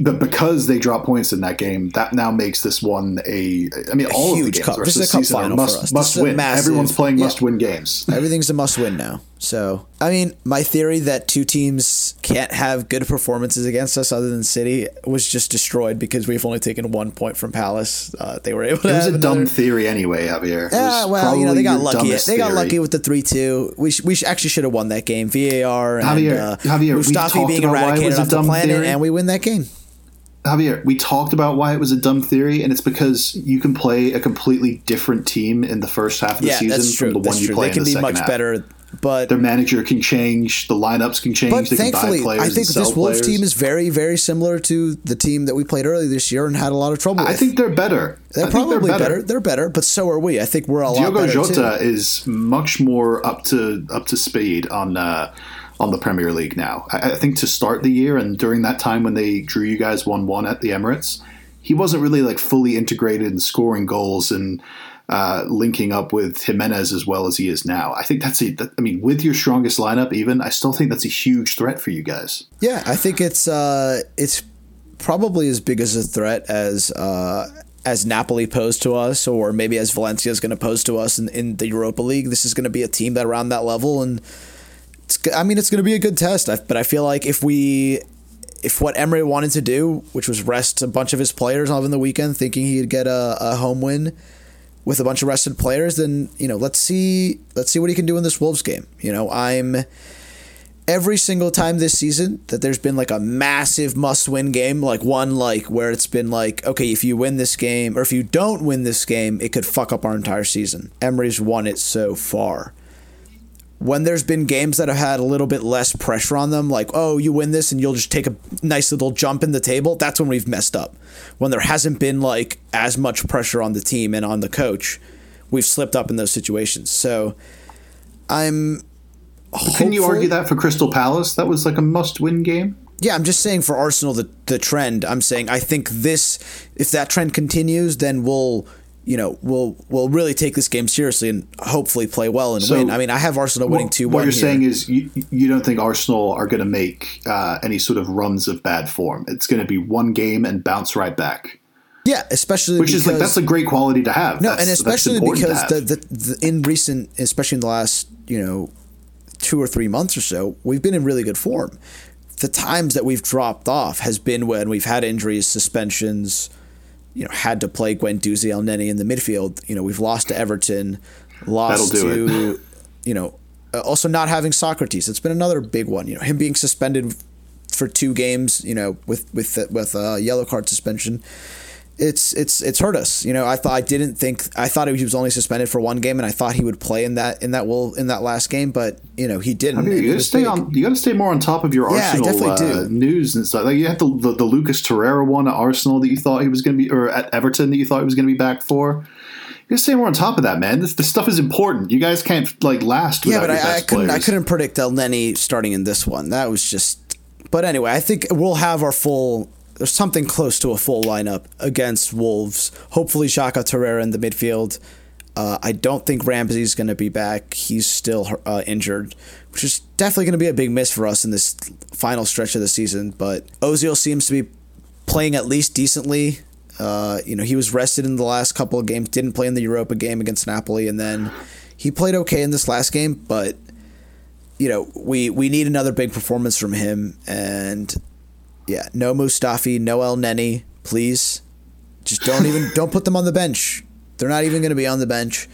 But because they dropped points in that game, that now makes this one a. I mean, all of the huge games cup. rest This is a cup final for must, us. Must win. massive- Everyone's playing yeah. must win games. everything's a must win now. So I mean, my theory that two teams can't have good performances against us other than City was just destroyed because we've only taken one point from Palace. Uh, they were able to. It was a dumb theory anyway, Javier. Yeah, well, you know they got lucky. They got lucky with the three two. We sh- we sh- actually should have won that game. VAR and Javier, uh, Javier, Mustafi being about why it eradicated was a off the dumb planet, theory. and we win that game. Javier, we talked about why it was a dumb theory, and it's because you can play a completely different team in the first half of the Yeah, season from the That's one you true. play They can in the be much half. better, but Their manager can change, the lineups can change. But they can buy thankfully, players I think this Wolves players. team is very, very similar to the team that we played earlier this year and had a lot of trouble with. I think they're better. they're I probably better. They're better, but so are we. I think we're a lot Diogo better Jota too. is much more up to up to speed on uh, on the Premier League now. I, I think to start the year and during that time when they drew you guys one one at the Emirates, he wasn't really like fully integrated in scoring goals and uh, linking up with Jimenez as well as he is now. I think that's a. That, I mean, with your strongest lineup, even I still think that's a huge threat for you guys. Yeah, I think it's uh, it's probably as big as a threat as uh, as Napoli posed to us, or maybe as Valencia is going to pose to us in, in the Europa League. This is going to be a team that around that level, and it's, I mean, it's going to be a good test. But I feel like if we if what Emery wanted to do, which was rest a bunch of his players on the weekend, thinking he'd get a, a home win with a bunch of rested players, then you know let's see let's see what he can do in this Wolves game. You know, I'm every single time this season that there's been like a massive must-win game, like one like where it's been like, okay, if you win this game or if you don't win this game, it could fuck up our entire season. Emery's won it so far when there's been games that have had a little bit less pressure on them, like, oh, you win this and you'll just take a nice little jump in the table, that's when we've messed up. When there hasn't been like as much pressure on the team and on the coach, we've slipped up in those situations. So I'm Couldn't you argue that for Crystal Palace? That was like a must-win game. Yeah, I'm just saying for Arsenal the the trend. I'm saying I think this if that trend continues, then we'll you know we'll we'll really take this game seriously and hopefully play well and So, win. I mean, I have Arsenal winning two What you're saying is you, you don't think Arsenal are going to make uh, any sort of runs of bad form. It's going to be one game and bounce right back, yeah, especially which because, is like that's a great quality to have. No, That's- and especially because the, the, the in recent, especially in the last you know two or three months or so, we've been in really good form. The times that we've dropped off has been when we've had injuries, suspensions, you know, had to play Guendouzi Elneny in the midfield. You know, we've lost to Everton, lost to, you know, uh, also not having Sokratis. It's been another big one. You know, him being suspended for two games. You know, with with with a yellow card suspension it's it's it's hurt us. You know, I thought I didn't think I thought he was only suspended for one game, and I thought he would play in that in that will in that last game, but you know he didn't. I mean, you got to stay big. on. You got to stay more on top of your Yeah, Arsenal uh, news and stuff. Like you had the, the the Lucas Torreira one at Arsenal that you thought he was going to be, or at Everton that you thought he was going to be back for. You gotta stay more on top of that, man. This, this stuff is important. You guys can't like last. Yeah, without but I, I couldn't. I couldn't predict Elneny starting in this one. That was just. But anyway, I think we'll have our full. There's something close to a full lineup against Wolves. Hopefully, Xhaka Torreira in the midfield. Uh, I don't think Ramsey's going to be back. He's still uh, injured, which is definitely going to be a big miss for us in this final stretch of the season. But Ozil seems to be playing at least decently. Uh, you know, he was rested in the last couple of games, didn't play in the Europa game against Napoli, and then he played okay in this last game. But you know, we we need another big performance from him, and yeah, no Mustafi, no Elneny, please. Just don't even don't put them on the bench. They're not even going to be on the bench,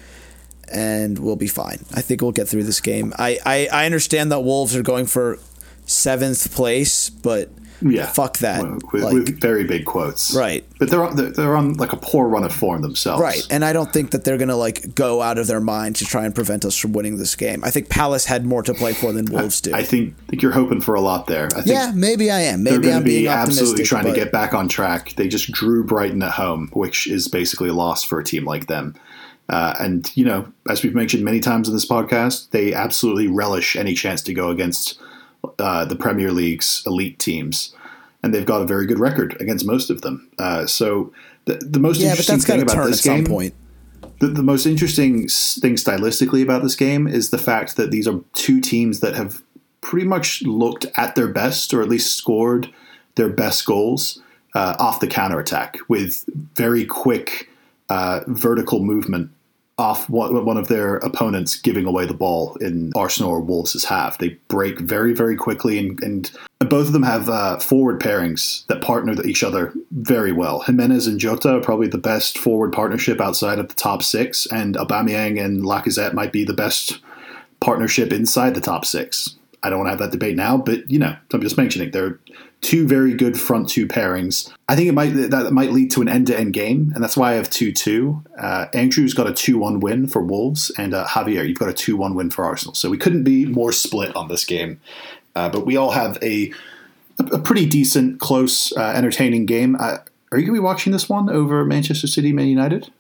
and we'll be fine. I think we'll get through this game. I, I, I understand that Wolves are going for seventh place, but yeah, fuck that. With, Like- with very big quotes, Right. But they're on, they're, they're on like a poor run of form themselves, Right, and I don't think that they're gonna like go out of their mind to try and prevent us from winning this game. I think Palace had more to play for than Wolves do. I think, think you're hoping for a lot there. I think yeah, maybe I am. they're Maybe I'm be being absolutely trying to get back on track. They just drew Brighton at home, which is basically a loss for a team like them. Uh, and you know, as we've mentioned many times in this podcast, they absolutely relish any chance to go against uh, the Premier League's elite teams, and they've got a very good record against most of them. Uh, so the, the most Yeah, interesting thing about this game, point. The, the most interesting thing stylistically about this game is the fact that these are two teams that have pretty much looked at their best, or at least scored their best goals uh, off the counterattack with very quick uh, vertical movement off one, of their opponents giving away the ball in Arsenal or Wolves' half. They break very, very quickly, and, and both of them have uh, forward pairings that partner each other very well. Jimenez and Jota are probably the best forward partnership outside of the top six, and Aubameyang and Lacazette might be the best partnership inside the top six. I don't want to have that debate now, but you know, I'm just mentioning there are two very good front two pairings. I think it might that might lead to an end to end game, and that's why I have two two. Uh, Andrew's got a two one win for Wolves, and uh, Javier, you've got a two one win for Arsenal. So we couldn't be more split on this game, uh, but we all have a a pretty decent, close, uh, entertaining game. Uh, are you going to be watching this one over Manchester City, Man United?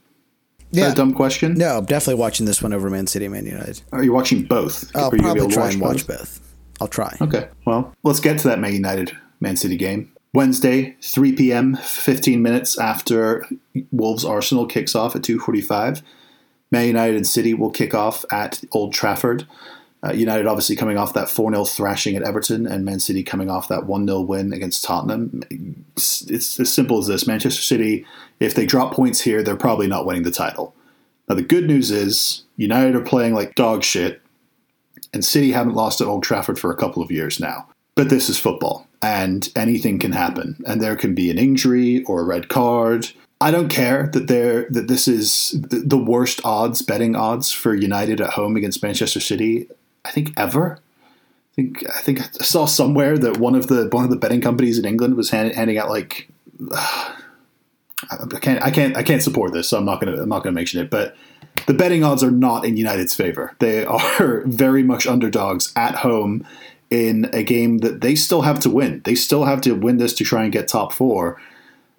Yeah. a dumb question. No, I'm definitely watching this one over Man City, Man United. Are you watching both? I'll Are you gonna be probably able to try and watch both? I'll try. Okay. Well, let's get to that Man United Man City game. Wednesday, 3 p.m., 15 minutes after Wolves Arsenal kicks off at 2:45. Man United and City will kick off at Old Trafford. Uh, United obviously coming off that 4 0 thrashing at Everton, and Man City coming off that 1 0 win against Tottenham. It's, it's as simple as this Manchester City, if they drop points here, they're probably not winning the title. Now, the good news is United are playing like dog shit, and City haven't lost at Old Trafford for a couple of years now. But this is football, and anything can happen, and there can be an injury or a red card. I don't care that there that this is the worst odds betting odds for United at home against Manchester City. I think ever. I think I think I saw somewhere that one of the one of the betting companies in England was hand, handing out like I can't I can't I can't support this, so I'm not gonna I'm not gonna mention it. But the betting odds are not in United's favor. They are very much underdogs at home in a game that they still have to win. They still have to win this to try and get top four.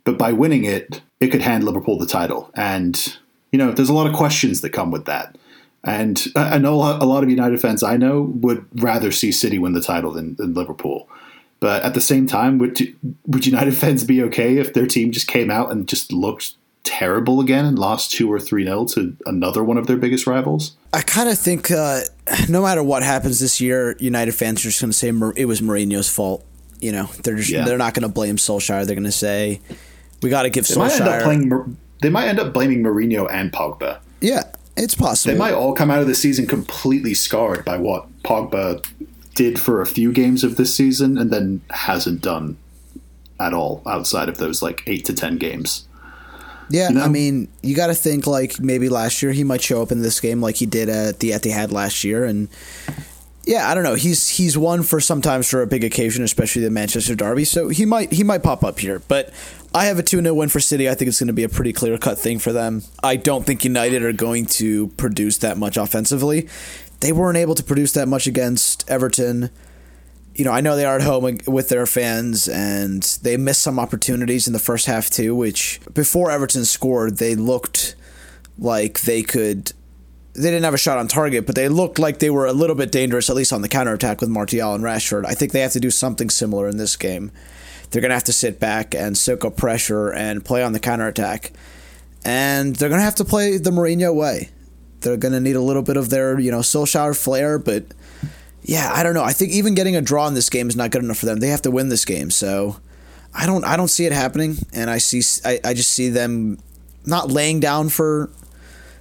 But by winning it, it could hand Liverpool the title. And you know, there's a lot of questions that come with that. And I know a lot, a lot of United fans I know would rather see City win the title than, than Liverpool. But at the same time, would would United fans be okay if their team just came out and just looked terrible again and lost two or three nil to another one of their biggest rivals? I kind of think uh, no matter what happens this year, United fans are just going to say it was Mourinho's fault. You know, they're just, Yeah. they're not going to blame Solskjaer. They're going to say we got to give They might end up playing. They might end up blaming Mourinho and Pogba. yeah, it's possible. They might all come out of the season completely scarred by what Pogba did for a few games of this season and then hasn't done at all outside of those like eight to ten games. Yeah, know? I mean, you got to think like maybe last year he might show up in this game like he did at the Etihad last year, and yeah, I don't know. He's he's one for sometimes for a big occasion, especially the Manchester Derby. So he might he might pop up here, but I have a two 0 win for City. I think it's going to be a pretty clear cut thing for them. I don't think United are going to produce that much offensively. They weren't able to produce that much against Everton you know, I know they are at home with their fans and they missed some opportunities in the first half too, which before Everton scored, they looked like they could. They didn't have a shot on target, but they looked like they were a little bit dangerous, at least on the counterattack with Martial and Rashford. I think they have to do something similar in this game. They're going to have to sit back and soak up pressure and play on the counterattack. And they're going to have to play the Mourinho way. They're going to need a little bit of their, you know, Solskjaer flair, but yeah, I don't know. I think even getting a draw in this game is not good enough for them. They have to win this game. So I don't I don't see it happening and I see I, I just see them not laying down for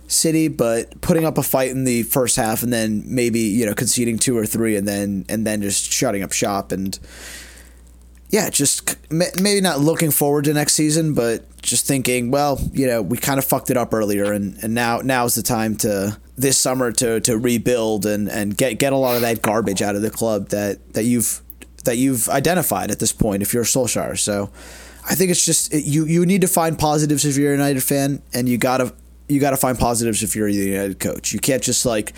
City, but putting up a fight in the first half and then maybe, you know, conceding two or three and then and then just shutting up shop and yeah, just maybe not looking forward to next season, but just thinking, well, you know, we kind of fucked it up earlier, and, and now now's the time to this summer to to rebuild and, and get get a lot of that garbage out of the club that, that you've that you've identified at this point if you're a Solskjaer. So I think it's just you you need to find positives if you're a United fan, and you gotta you gotta find positives if you're a United coach. You can't just like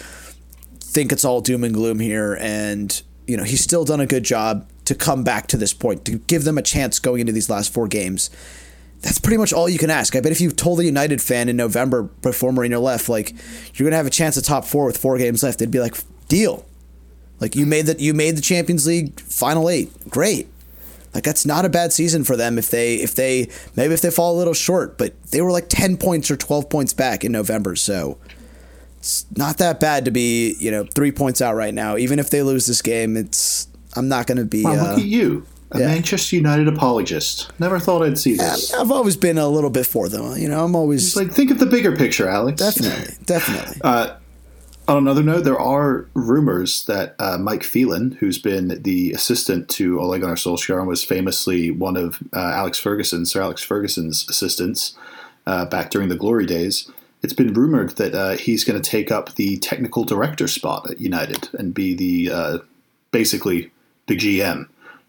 think it's all doom and gloom here, and you know he's still done a good job to come back to this point, to give them a chance going into these last four games. That's pretty much all you can ask. I bet if you told a United fan in November before Mourinho left, like you're gonna have a chance at top four with four games left, they'd be like, deal. Like you made that you made the Champions League final eight. Great. Like that's not a bad season for them if they if they maybe if they fall a little short, but they were like ten points or twelve points back in November, so it's not that bad to be, you know, three points out right now. Even if they lose this game, it's I'm not going to be. Uh, look at you, a yeah. Manchester United apologist. Never thought I'd see this. I've always been a little bit for them. You know, I'm always It's like think of the bigger picture, Alex. definitely, definitely. Uh, on another note, there are rumors that uh, Mike Phelan, who's been the assistant to Ole Gunnar Solskjaer and was famously one of uh, Alex Ferguson, Sir Alex Ferguson's assistants uh, back during the glory days, it's been rumored that uh, he's going to take up the technical director spot at United and be the uh, basically the GM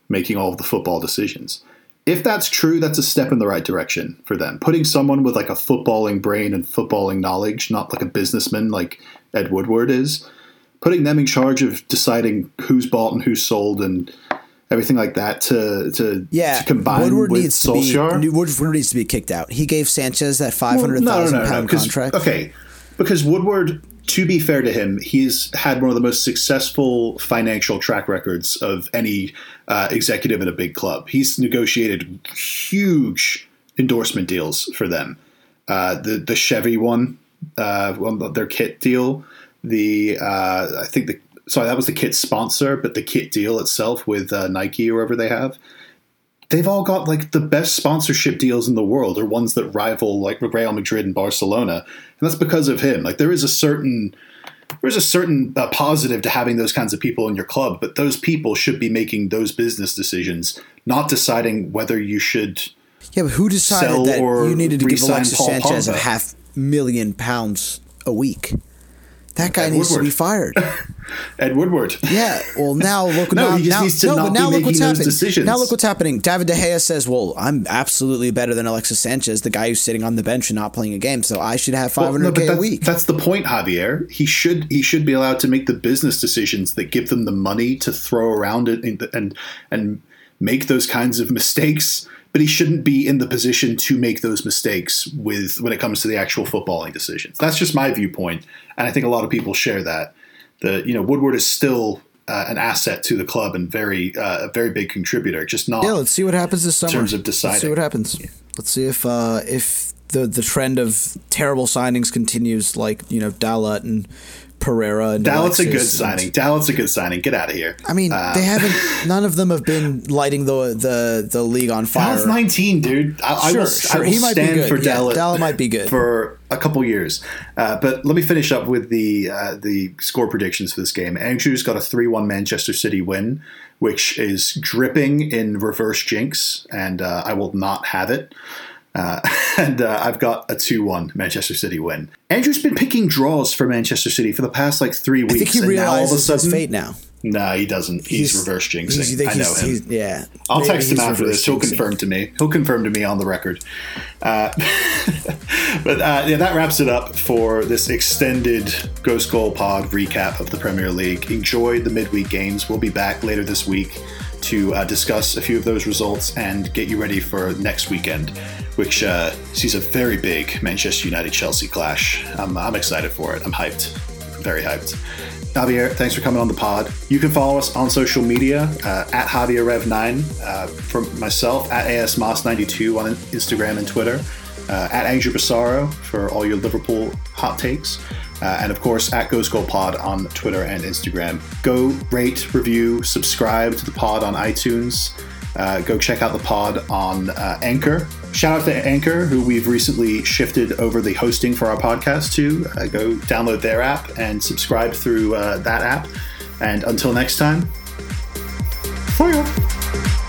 making all of the football decisions. If that's true, that's a step in the right direction for them. Putting someone with like a footballing brain and footballing knowledge, not like a businessman like Ed Woodward is, putting them in charge of deciding who's bought and who's sold and everything like that to to, Yeah, to combine Woodward with needs Solskjaer. to be Woodward needs to be kicked out. He gave Sanchez that five hundred thousand well, hundred thousand pound 'cause- contract. Okay, because Woodward, to be fair to him, he's had one of the most successful financial track records of any uh, executive in a big club. He's negotiated huge endorsement deals for them. Uh, the the Chevy one, uh, their kit deal. The uh, I think the sorry that was the kit sponsor, but the kit deal itself with uh, Nike or wherever they have they've all got like the best sponsorship deals in the world or ones that rival like Real Madrid and Barcelona. And that's because of him. Like there is a certain there's a certain uh, positive to having those kinds of people in your club but those people should be making those business decisions not deciding whether you should Yeah, but who decided that you needed to give Alexis Paul Sanchez a half million pounds a week? That guy Ed needs to be fired. Ed Woodward Yeah. Well, now look. No, now, he just now, needs to no, not but be look making what's those happening. decisions. Now look what's happening. David De Gea says, "Well, I'm absolutely better than Alexis Sanchez, the guy who's sitting on the bench and not playing a game. So I should have Well, 500k no, but a week." That's the point, Javier. He should he should be allowed to make the business decisions that give them the money to throw around it and and, and make those kinds of mistakes. But he shouldn't be in the position to make those mistakes with when it comes to the actual footballing decisions. That's just my viewpoint, and I think a lot of people share that. The you know Woodward is still uh, an asset to the club and very uh, a very big contributor. Just not Yeah, let's see what happens this summer. In terms of deciding, Let's see what happens. Let's see if uh, if the the trend of terrible signings continues, like you know Dalot and Pereira and Dalot a good and- signing. Dalot a good signing. Get out of here. I mean, Uh, they haven't. None of them have been lighting the the the league on fire. Dalot 19, dude. I, I Sure, will, sure. I will He might be good. for Yeah, Dalot. Dalot might be good. for a couple years. Uh, but let me finish up with the uh, the score predictions for this game. Andrew's got a three one Manchester City win, which is dripping in reverse jinx, and uh, I will not have it. Uh, and uh, I've got a 2 1 Manchester City win. Andrew's been picking draws for Manchester City for the past like three weeks. I think he and now all of a realizes his fate now. No, he doesn't. He's, reverse jinxing. he's- I know him. he's- yeah. I'll Maybe text him he's after this. He'll jinxing. confirm to me. He'll confirm to me on the record. Uh, but uh, yeah, that wraps it up for this extended Ghost Goal Pod recap of the Premier League. Enjoy the midweek games. We'll be back later this week to uh, discuss a few of those results and get you ready for next weekend, which uh, sees a very big Manchester United Chelsea clash. I'm, I'm excited for it. I'm hyped. Very hyped. Javier, thanks for coming on the pod. You can follow us on social media uh, at JavierRev9, uh, for myself at ASMoss92 on Instagram and Twitter, uh, at Andrew Bassaro for all your Liverpool hot takes, uh, and of course at Goal Pod on Twitter and Instagram. Go rate, review, subscribe to the pod on iTunes. Uh, go check out the pod on uh, Anchor. Shout out to Anchor, who we've recently shifted over the hosting for our podcast to. Uh, go download their app and subscribe through uh, that app. And until next time, you.